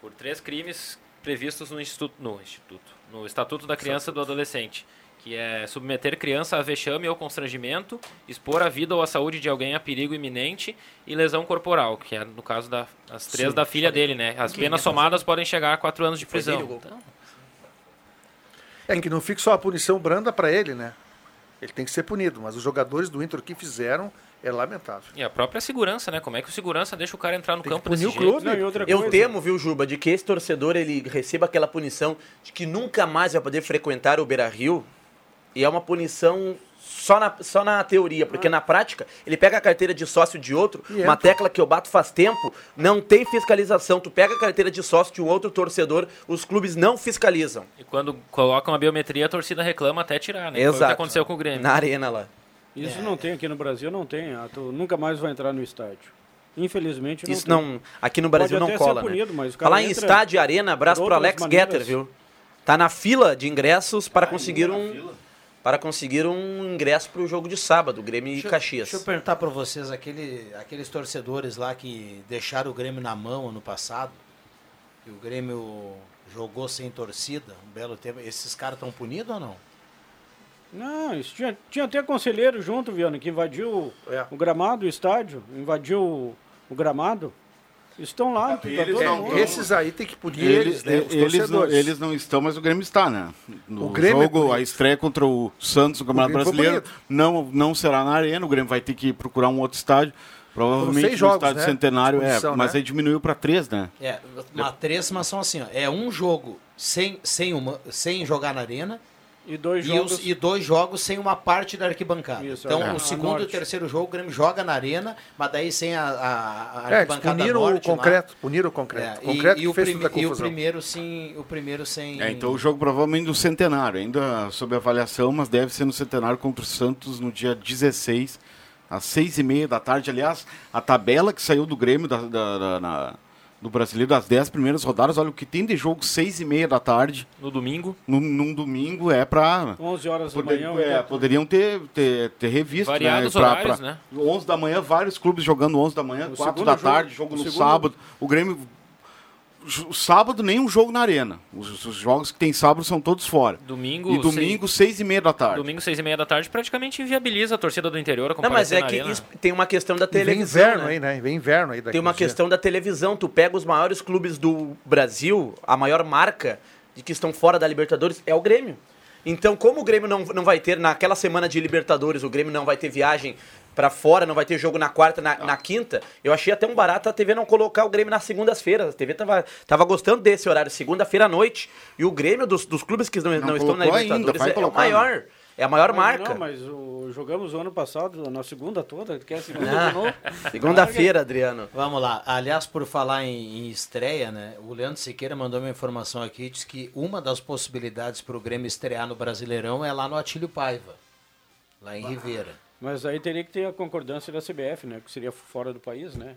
por três crimes previstos no instituto, no instituto, no Estatuto da Criança e do Adolescente, que é submeter criança a vexame ou constrangimento, expor a vida ou a saúde de alguém a perigo iminente e lesão corporal, que é no caso das três Sim. da filha dele, né? As penas é, somadas podem chegar a quatro anos de prisão. Então, É que não fique só a punição branda para ele, né? Ele tem que ser punido, mas os jogadores do Inter o que fizeram é lamentável. e a própria segurança, né? Como é que o segurança deixa o cara entrar no Tem campo punir desse o jeito? clube. Não, e outra Eu coisa- temo, viu, Juba, de que esse torcedor ele receba aquela punição de que nunca mais vai poder frequentar o Beira Rio. E é uma punição só na, só na teoria, porque na prática ele pega a carteira de sócio de outro, E uma entra. tecla que eu bato faz tempo, não tem fiscalização. Tu pega a carteira de sócio de um outro torcedor, os clubes não fiscalizam. E quando colocam a biometria, a torcida reclama até tirar, né? Foi o que Exato. aconteceu com o Grêmio. Na arena lá. Isso não tem aqui no Brasil, não tem. Ah, Tu nunca mais vai entrar no estádio. Infelizmente não Isso tem. não, aqui no Brasil Pode não cola, punido, né? mas o cara Falar em estádio e arena, abraço pro Alex maneiras. Getter, viu? Tá na fila de ingressos para conseguir um para conseguir um ingresso pro jogo de sábado, Grêmio e Deixa, eu- Caxias. deixa eu perguntar para vocês, aquele, aqueles torcedores lá que deixaram o Grêmio na mão ano passado, e o Grêmio jogou sem torcida, um belo tempo, esses caras estão punidos ou não? Não, isso tinha, tinha até conselheiro junto, Viana, que invadiu o gramado, o estádio, invadiu o, o gramado. Estão lá, tá eles todo não-. Esses aí tem que punir Eles, eles, né? Os eles, não, eles não estão, mas o Grêmio está, né? No O Grêmio é jogo, bonito. a estreia contra o Santos no Campeonato Brasileiro não, não será na arena, o Grêmio vai ter que procurar um outro estádio. Provavelmente no jogos, estádio né? Centenário, é, mas né? aí diminuiu para três, né? É, uma três, mas são assim, ó, é um jogo sem, sem, uma, sem jogar na arena E dois e, jogos. os- e dois jogos sem uma parte da arquibancada. Isso, então, é. o segundo e o terceiro jogo o Grêmio joga na arena, mas daí sem a, a, a É, arquibancada puniram o norte lá. concreto, puniram o concreto. É, O concreto e, e o fez prime- toda a e o primeiro sim, o primeiro sem. É, então o jogo provavelmente do Centenário, ainda sob avaliação, mas deve ser no Centenário contra o Santos no dia 16, às seis e meia da tarde. Aliás, a tabela que saiu do Grêmio da, da- da- na- do Brasileiro das dez primeiras rodadas, olha o que tem de jogo seis e meia da tarde. No domingo. Num, num domingo é para 11 horas da Poder- manhã. é, poderiam ter, ter, ter revisto. Variados né? Pra- horários, pra- né? 11 da manhã, vários clubes jogando 11 da manhã, O 4 segundo da jogo- tarde, jogo no segundo- sábado. O Grêmio. O Sábado, nenhum jogo na arena. Os, os jogos que tem sábado são todos fora. Domingo, E domingo, 6 e meia da tarde. Domingo, seis e meia da tarde, praticamente inviabiliza a torcida do interior a Não, mas é na que isso- tem uma questão da E vem televisão. inverno né? aí, né? Vem inverno aí daqui Tem uma dias. questão da televisão. Tu pega os maiores clubes do Brasil, a maior marca de que estão fora da Libertadores é o Grêmio. Então, como o Grêmio não, não vai ter, naquela semana de Libertadores, o Grêmio não vai ter viagem pra fora, não vai ter jogo na quarta, na, na quinta, eu achei até um barato a TV não colocar o Grêmio nas segundas-feiras. A TV tava, tava gostando desse horário, segunda-feira à noite. E o Grêmio, dos, dos clubes que não, não, estão na ainda, Libertadores, vai é, é o né? maior. É a maior Mas marca. Não, mas o- jogamos o ano passado, na segunda toda, quer segunda Ah, de novo? Segunda-feira, Adriano. Vamos lá. Aliás, por falar em, em estreia, né? O Leandro Siqueira mandou uma informação aqui, diz que uma das possibilidades para o Grêmio estrear no Brasileirão é lá no Atílio Paiva, lá em Ribeira. Mas aí teria que ter a concordância da CBF, né? Que seria fora do país, né?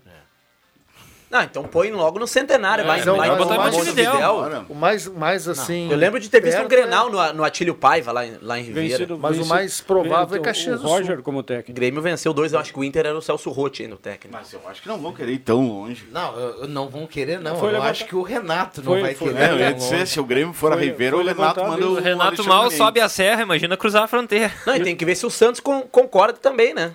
Não, então põe logo no centenário, É, lá em não, lá em vai botar em Montevidéu. O mais, mais assim. Eu lembro de ter visto um é- Grenal no, no Atílio Paiva, lá em, lá em Ribeira. Vencido- Mas o vencido- mais provável é o- Caxias o do Sul. Roger como técnico. O Grêmio venceu dois, eu acho que o Inter era o Celso Rotti ainda, o técnico. Mas eu acho que não vão querer ir tão longe. Não, eu- não vão querer, não. Foi eu levantar- acho que o Renato não Foi- vai foi- querer. É, eu ia dizer, se o Grêmio for a Foi- Ribeira, foi o Renato manda o O Renato mal sobe a serra, imagina cruzar a fronteira. Não, e tem que ver se o Santos con- concorda também, né?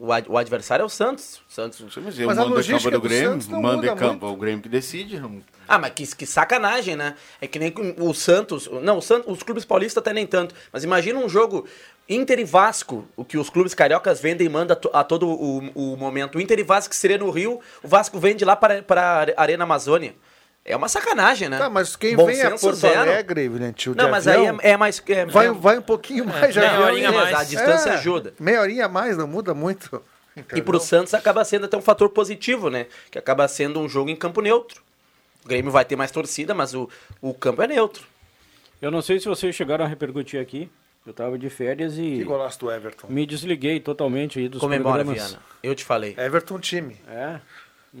O, ad- o adversário é o Santos. O Santos. Mas Mas a mando em logística campo do Grêmio, manda em campo, o Grêmio que decide. Ah, mas que, que sacanagem, né? É que nem o Santos. Não, o Santos, os clubes paulistas até nem tanto. Mas imagina um jogo Inter e Vasco, o que os clubes cariocas vendem e mandam a, to- a todo o, o momento. O Inter e Vasco que seria no Rio, o Vasco vende lá para, para a Arena Amazônia. É uma sacanagem, né? Tá, mas quem Bom vem a senso Porto zero. Alegre, Não, mas avião, aí é, é mais. é- vai, é- vai um pouquinho mais de meia avião. horinha mais, a distância É, ajuda. Meia horinha a mais, não muda muito. E pro Santos acaba sendo até um fator positivo, né? Que acaba sendo um jogo em campo neutro. O Grêmio vai ter mais torcida, mas o, o campo é neutro. Eu não sei se vocês chegaram a repercutir aqui. Eu tava de férias e Que golaço do Everton. me desliguei totalmente aí dos Comemora, programas. Viana. Eu te falei. Everton time. É.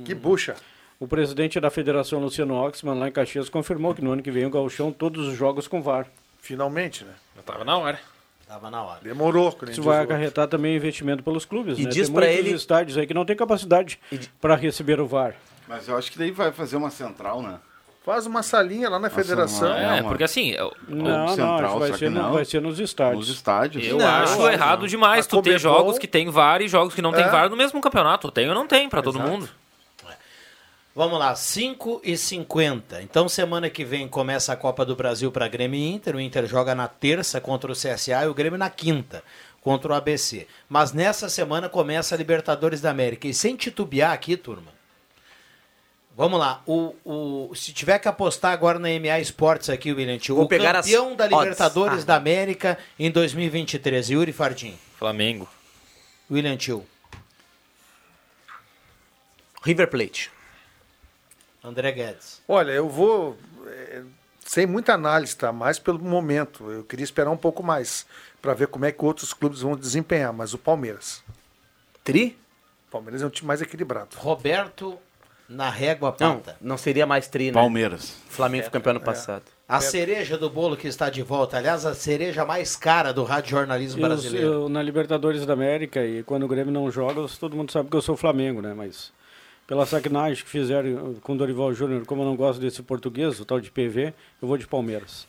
Que bucha. O presidente da federação, Luciano Oxman, lá em Caxias, confirmou que no ano que vem o Gauchão todos os jogos com VAR. Finalmente, né? Já tava na hora. Tava na hora. Demorou. Isso vai acarretar também investimento pelos clubes, E né? diz Tem pra muitos ele- estádios aí que não tem capacidade para receber o VAR. Mas eu acho que daí vai fazer uma central, né? Faz uma salinha lá na federação. É, É, porque assim, eu, Não, não, central, acho que vai ser, não. vai ser nos estádios. Nos estádios. eu Não, acho não. errado demais A tu ter jogos que tem VAR e jogos que não tem É. VAR no mesmo campeonato. Tem ou não tem, pra todo mundo. Vamos lá, 5 e 50. Então, semana que vem começa a Copa do Brasil para Grêmio e Inter. O Inter joga na terça contra o CSA e o Grêmio na quinta contra o ABC. Mas nessa semana começa a Libertadores da América. E sem titubear aqui, turma. Vamos lá. O, o, se tiver que apostar agora na MA Esportes aqui, William Tio, Vou o pegar as campeão da odds. Libertadores Ah. da América em 2023, Yuri Fardim. Flamengo. William Tio. River Plate. André Guedes. Olha, eu vou. é, sem muita análise, tá? Mais pelo momento. Eu queria esperar um pouco mais para ver como é que outros clubes vão desempenhar, mas o Palmeiras. Tri? O Palmeiras é um time mais equilibrado. Roberto na régua Não, pata. não seria mais tri, né? Palmeiras. Flamengo foi campeão ano passado. A cereja do bolo que está de volta, aliás, a cereja mais cara do rádio jornalismo Eu, brasileiro. eu, na Libertadores da América, e quando o Grêmio não joga, todo mundo sabe que eu sou Flamengo, né? Mas pela sacanagem que fizeram com o Dorival Júnior, como eu não gosto desse português, o tal de PV, eu vou de Palmeiras.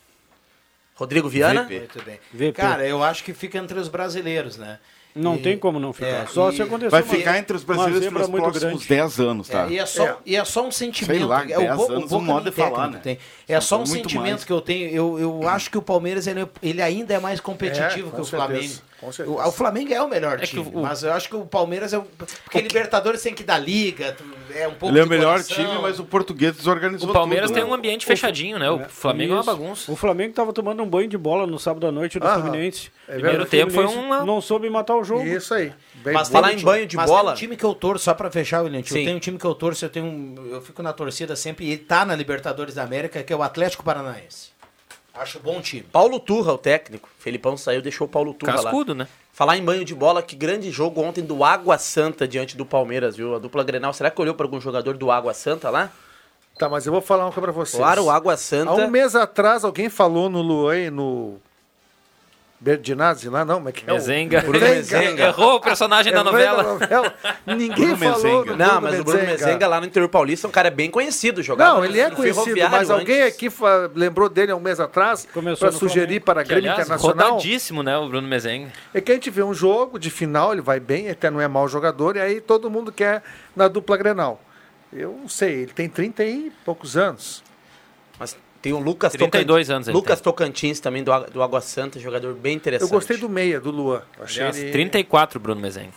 Rodrigo Viana? VP. Muito bem. VP. Cara, eu acho que fica entre os brasileiros, né? Não E- tem como não ficar. é, Só e- se acontecer Vai ficar entre os brasileiros pelos próximos grande. 10 anos, tá? É, e, é só, É. e é só um sentimento. Sei lá, é o 10 pouco, anos o um modo de falar, né? tem. É São só um sentimento mais. que eu tenho. Eu, eu acho que o Palmeiras ele, ele ainda é mais competitivo É, que o certeza, Flamengo. Com certeza. O, o Flamengo é o melhor É time, o- mas eu acho que o Palmeiras é o. Porque Libertadores tem que dar liga, é um pouco Ele é o melhor coração. time, mas o português desorganizou O Palmeiras tudo, tem né? um ambiente fechadinho, né? O Flamengo é uma Isso. bagunça. O Flamengo estava tomando um banho de bola no sábado à noite do Aham. Fluminense. É Primeiro O tempo foi uma- Não soube matar o jogo. Isso aí. Bem Mas falar um em banho de mas bola- Tem um time que eu torço, só pra fechar, William, Sim. tem um time que eu torço, eu, tenho um- eu fico na torcida sempre, e tá na Libertadores da América, que é o Atlético Paranaense. Acho bom time. Paulo Turra, o técnico. Felipão saiu, deixou o Paulo Turra lá. Cascudo, né? Falar em banho de bola, que grande jogo ontem do Água Santa diante do Palmeiras, viu? A dupla Grenal, será que olhou para algum jogador do Água Santa lá? Tá, mas eu vou falar uma coisa pra vocês. Claro, o Água Há Santa. um mês atrás, alguém falou no Luan e no Berdinazzi lá, não, como é que é? o- Mezenga. Bruno Mezenga. Errou o personagem da É, novela. novela. Ninguém Bruno falou Mezenga. do Não, mas o Bruno Mezenga lá no interior paulista é um cara bem conhecido, jogava Não, ele é conhecido, mas alguém aqui lembrou dele há um mês atrás Começou para sugerir Flamengo. para a Que, Grêmio aliás, Internacional. rodadíssimo, né? O Bruno Mezenga. É que a gente vê um jogo de final, ele vai bem, até não é mau jogador, e aí todo mundo quer na dupla Grenal. Eu não sei, ele tem 30 e poucos anos. Mas tem o Lucas 32 Tocan- anos Lucas Tocantins também, do, Água- do Água Santa, jogador bem interessante. Eu gostei do meia, do Luan. Achei Aliás, ele... 34 Bruno Mezenga.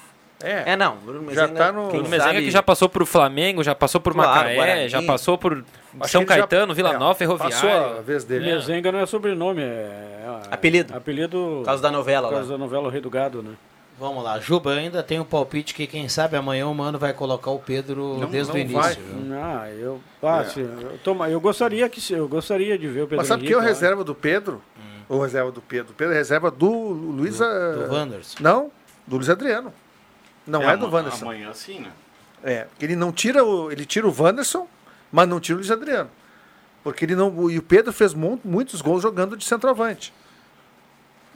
É, não, Bruno Já Mezenga, tá no- Bruno Mezenga sabe- que já passou por Flamengo, já passou por Claro, Macaé, Guarani. já passou por Acho São ele já- Caetano, Vila é, Nova, Passou Ferroviário. a vez dele. Mezenga não é sobrenome, é... Apelido. Apelido... Por causa da novela Por lá. causa da novela O Rei do Gado, né? Vamos lá, Juba, ainda tem um palpite que quem sabe amanhã o Mano vai colocar o Pedro Não- desde não o início. vai. viu? Ah, eu... Ah, É. eu, toma, eu gostaria que se- eu gostaria de ver o Pedro Mas sabe quem é o Henrique lá. reserva do Pedro? O reserva do Pedro. O Pedro é reserva do Luiz... Do- do Wanderson. Não, do Luiz Adriano. Não é, do ama- Wanderson. Amanhã sim, né? É, porque ele não tira o, ele tira o Wanderson, mas não tira o Luiz Adriano. Porque ele não, e o Pedro fez mu- muitos gols jogando de centroavante.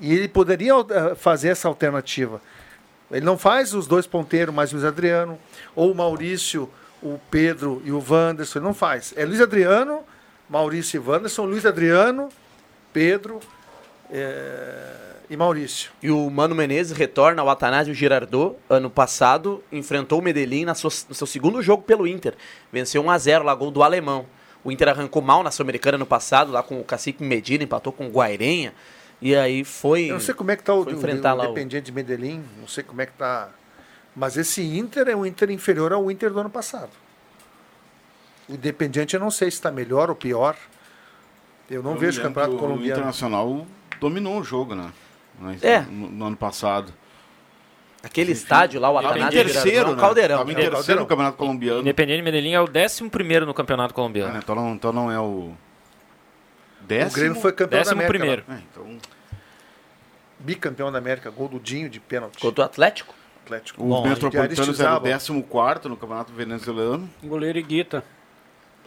E ele poderia eh, fazer essa alternativa. Ele não faz os dois ponteiros mais Luiz Adriano, ou o Maurício, o Pedro e o Wanderson, ele não faz. É Luiz Adriano, Maurício e Wanderson, Luiz Adriano, Pedro eh, e Maurício. E o Mano Menezes retorna ao Atanásio Girardot. Ano passado, enfrentou o Medellín na sua- no seu segundo jogo pelo Inter. Venceu 1x0 lá, gol do alemão. O Inter arrancou mal na Sul-Americana no passado, lá com o Cacique Medina, empatou com o Guairenha. E aí foi. Eu não sei como é que está o, enfrentar o o- Independiente de Medellín, não sei como é que está. Mas esse Inter é um Inter inferior ao Inter do ano passado. O Independiente eu não sei se está melhor ou pior. Eu não Eu vejo o campeonato que O colombiano. Internacional dominou o jogo, né? Mas É. No, no ano passado. Aquele estádio lá, o em Atanásio terceiro, né? caldeirão. Tava em É, terceiro no Campeonato Colombiano. Independiente Medellín é o 11 no Campeonato Colombiano. Ah, então, não, então não é o. Décimo? O Grêmio foi campeão da Décimo América. primeiro. É, então, Bicampeão da América, gol do Dinho de pênalti. Contra o Atlético? Atlético. o Bom, Metropolitanos era o Aristizábal. 14 no Campeonato Venezuelano. Goleiro Iguita.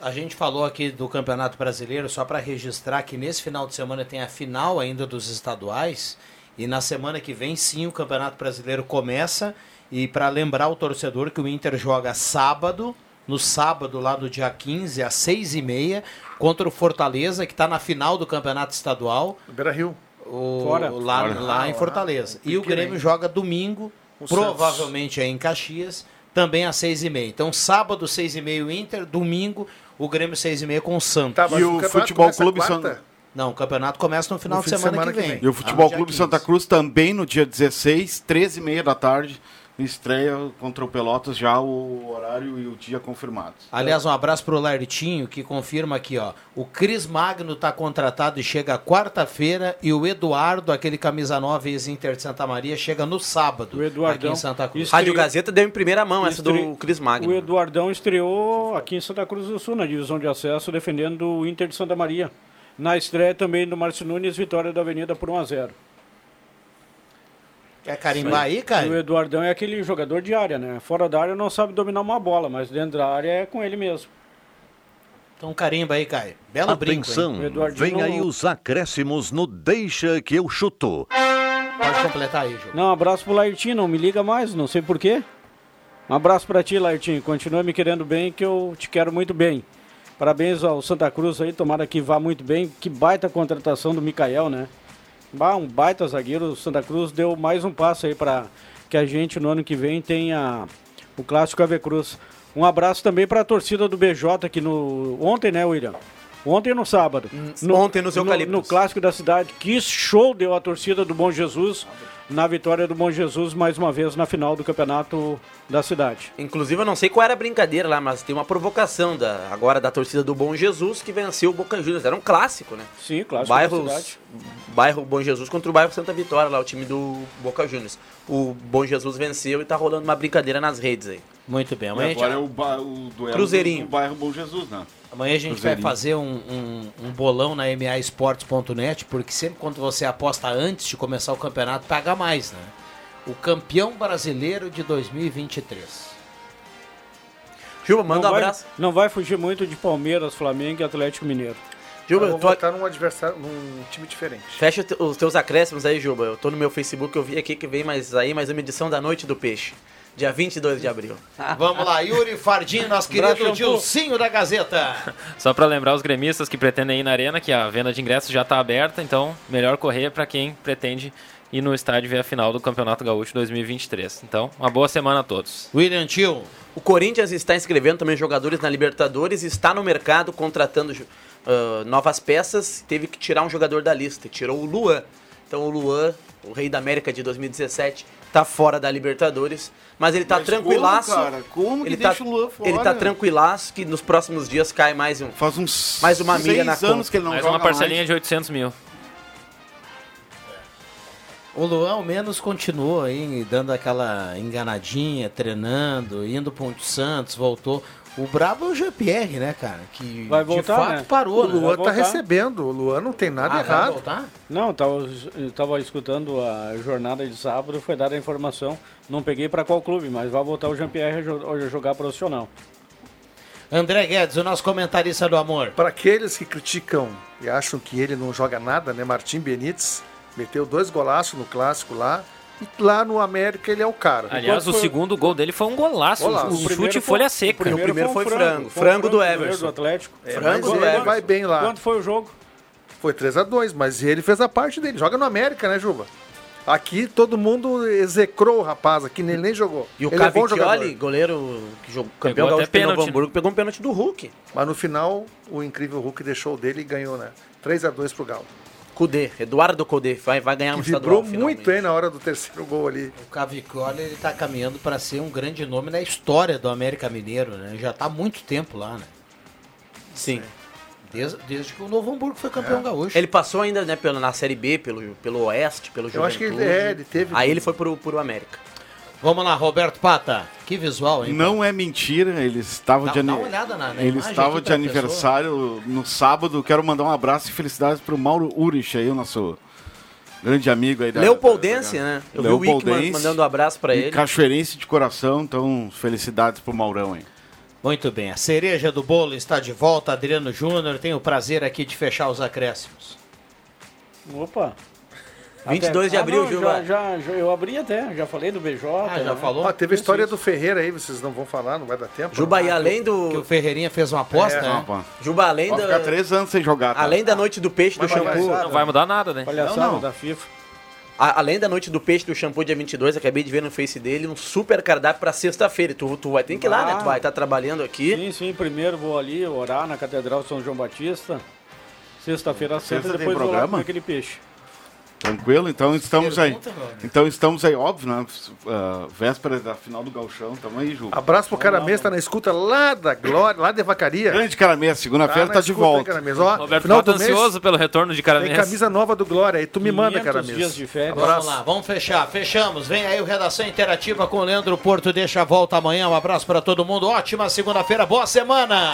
A gente falou aqui do Campeonato Brasileiro, só para registrar que nesse final de semana tem a final ainda dos estaduais. E na semana que vem, sim, o Campeonato Brasileiro começa. E para lembrar o torcedor que o Inter joga sábado, no sábado, lá no dia 15, às 6h30, contra o Fortaleza, que está na final do Campeonato Estadual. Beira Rio. O, Fora. Lá, Fora. lá em Ah, Fortaleza. E o Grêmio joga domingo, O provavelmente é em Caxias, também às seis e meia. Então, sábado, seis e meia o Inter, domingo, o Grêmio seis e meia com o Santos. Tá, E o campeonato Futebol Clube? São- Não, o campeonato começa no final No de semana, semana que que vem. E o Futebol dia Clube 15. Santa Cruz também no dia 16, 13h30 da tarde, estreia contra o Pelotas, já o horário e o dia confirmados. Aliás, um abraço pro Lartinho, que confirma aqui, ó. O Cris Magno tá contratado e chega quarta-feira. E o Eduardo, aquele camisa 9 ex-Inter de Santa Maria, chega no sábado, O aqui Eduardão. em Santa Cruz. Isso- Rádio Gazeta deu em primeira mão essa do Cris Magno. O Eduardão estreou aqui em Santa Cruz do Sul, na divisão de acesso, defendendo o Inter de Santa Maria. Na estreia também do Márcio Nunes, vitória da Avenida por 1x0. Quer carimbar aí, O cara? Eduardão é aquele jogador de área, né? Fora da área não sabe dominar uma bola, mas dentro da área é com ele mesmo. Então carimba aí, Caio. Belo brinco, Atenção, hein? Eduardinho vem aí os acréscimos no Deixa que eu chuto. Pode completar aí, Ju. Não, abraço pro Lairtinho, não me liga mais, não sei porquê. Um abraço pra ti, Lairtinho. Continua me querendo bem, que eu te quero muito bem. Parabéns ao Santa Cruz aí, tomara que vá muito bem. Que baita contratação do Mikael, né? Bah, um baita zagueiro. O Santa Cruz deu mais um passo aí para que a gente no ano que vem tenha o clássico AV Cruz. Um abraço também para a torcida do BJ aqui no ontem, né, William? Ontem no sábado. ontem nos no, Eucaliptos. no clássico da cidade. Que show deu a torcida do Bom Jesus na vitória do Bom Jesus mais uma vez na final do campeonato da cidade. Inclusive, eu não sei qual era a brincadeira lá, mas tem uma provocação da, agora da torcida do Bom Jesus que venceu o Boca Juniors. Era um clássico, né? Sim, clássico Bairros, bairro Bom Jesus contra o bairro Santa Vitória, lá o time do Boca Juniors. O Bom Jesus venceu e tá rolando uma brincadeira nas redes aí. Muito bem. E Amanhã, a gente- agora é o, ba- o duelo Cruzeirinho. do bairro Bom Jesus, né? amanhã a gente vai fazer um, um, um bolão na maesportes.net, porque sempre quando você aposta antes de começar o campeonato, paga mais, né? O campeão brasileiro de 2023. Juba, manda não um vai, abraço. Não vai fugir muito de Palmeiras, Flamengo e Atlético Mineiro. Juba, eu vou tô- votar num adversário, num time diferente. fecha os teus acréscimos aí, Juba. Eu tô no meu Facebook, eu vi aqui que vem mais aí mais uma edição da Noite do Peixe. Dia 22 de abril. Vamos lá, Yuri Fardinho, nosso querido Dilcinho da Gazeta. Só para lembrar os gremistas que pretendem ir na arena que a venda de ingressos já está aberta, então melhor correr para quem pretende ir no estádio ver a final do Campeonato Gaúcho 2023. Então, uma boa semana a todos. William Tio. O Corinthians está inscrevendo também jogadores na Libertadores, está no mercado contratando ah, novas peças, teve que tirar um jogador da lista, tirou o Luan. Então o Luan, o rei da América de 2017, tá fora da Libertadores, mas ele tá Mas tranquilaço. como, cara? Como que ele deixa tá, o Luan fora? Ele tá tranquilaço que nos próximos dias cai mais um. Faz uns mais uma milha na anos conta. que ele não Mais joga uma parcelinha mais. de 800 mil. O Luan, ao menos, continuou aí dando aquela enganadinha, treinando, indo para o Santos, voltou. O brabo é o Jean-Pierre, né, cara? Que Vai voltar, de fato né? parou, O né? Luan Vai tá recebendo, o Luan não tem nada Ah, vai errado. voltar? Não, eu tava, eu tava escutando a jornada de sábado, foi dada a informação. Não peguei para qual clube, mas vai voltar o Jean-Pierre a jogar profissional. André Guedes, o nosso comentarista do amor. Para aqueles que criticam e acham que ele não joga nada, né? Martim Benítez meteu dois golaços no clássico lá. E lá no América ele é o cara. Aliás, o foi- segundo gol dele foi um golaço. Golaço. Um O chute primeiro em folha foi- seca. o primeiro foi um frango, foi um frango do goleiro Everson. do Atlético. É, Frango mas do Everson. vai bem lá. Quanto foi o jogo? Foi 3 a 2 mas ele fez a parte dele. Joga no América, né, Juba? Aqui todo mundo execrou o rapaz, aqui ele nem jogou. E o é Cavicchioli, jogador. goleiro que jogou, campeão até gaúcho pênalti, Hamburgo, pegou um pênalti do Hulk. Mas no final, o incrível Hulk deixou o dele e ganhou, né? 3 a 2 pro Galo. Cudê, Eduardo Cudê, vai, vai ganhar um Que estadual. vibrou muito aí na hora do terceiro gol ali. O Cavicchioli, ele tá caminhando para ser um grande nome na história do América Mineiro, né? Já tá há muito tempo lá, né? Sim. Desde, desde que o Novo Hamburgo foi campeão gaúcho. Ele passou ainda né, pela, na Série B, pelo, pelo Oeste, pelo Eu acho que ele- Juventude. é, ele teve- Aí ele foi pro, pro América. Vamos lá, Roberto Pata. Que visual, hein? Não é mentira, ele estava Dá- de dá olhada na- na Ele estava de aniversário no sábado. Quero mandar um abraço e felicidades para o Mauro Urich aí, o nosso grande amigo aí da Leopoldense, da- né? Eu vi o Wickman Leopoldense mandando um abraço pra e ele. Cachoeirense de coração, então felicidades pro Maurão aí. Muito bem, a cereja do bolo está de volta. Adriano Júnior, tenho o prazer aqui de fechar os acréscimos. Opa. 22 de Ah, abril, não, Gil, já, já, já- Eu abri até, já falei do BJ. Ah, já né? falou? Ó, teve a história do Ferreira aí, vocês não vão falar, não vai dar tempo. Juba, e Ah, além Que do. o Ferreirinha fez uma aposta, É, né? Opa. Juba, além Vai ficar da. três anos sem jogar. tá? Além da noite do peixe do Mas vai shampoo. Não vai mudar nada, né? Palhaçada Não, não. da FIFA. a- além da noite do peixe do shampoo dia 22, acabei de ver no Face dele um super cardápio pra sexta-feira. Tu, tu vai ter que ir lá, né? Tu vai estar trabalhando aqui. Sim, sim. Primeiro vou ali orar na Catedral São João Batista. Sexta-feira Sexta depois vou lá programa? comer aquele peixe. Tranquilo, então estamos Pergunta, aí. Então estamos aí, óbvio, né? Ah, véspera da final do Galchão, tamo aí, Ju. Abraço pro cara mesmo, tá na escuta lá da Glória, lá de Vacaria. Grande cara mesmo, segunda-feira na tá de volta. cara mesmo. Ó, Roberto final do mês ansioso pelo retorno de tem Caramês. camisa nova do Glória aí, tu me manda, cara 500 mesmo. dias de férias. Vamos lá, vamos fechar. Fechamos. Vem aí o Redação Interativa com o Leandro Porto. Deixa a volta amanhã. Um abraço para todo mundo. Ótima segunda-feira. Boa semana.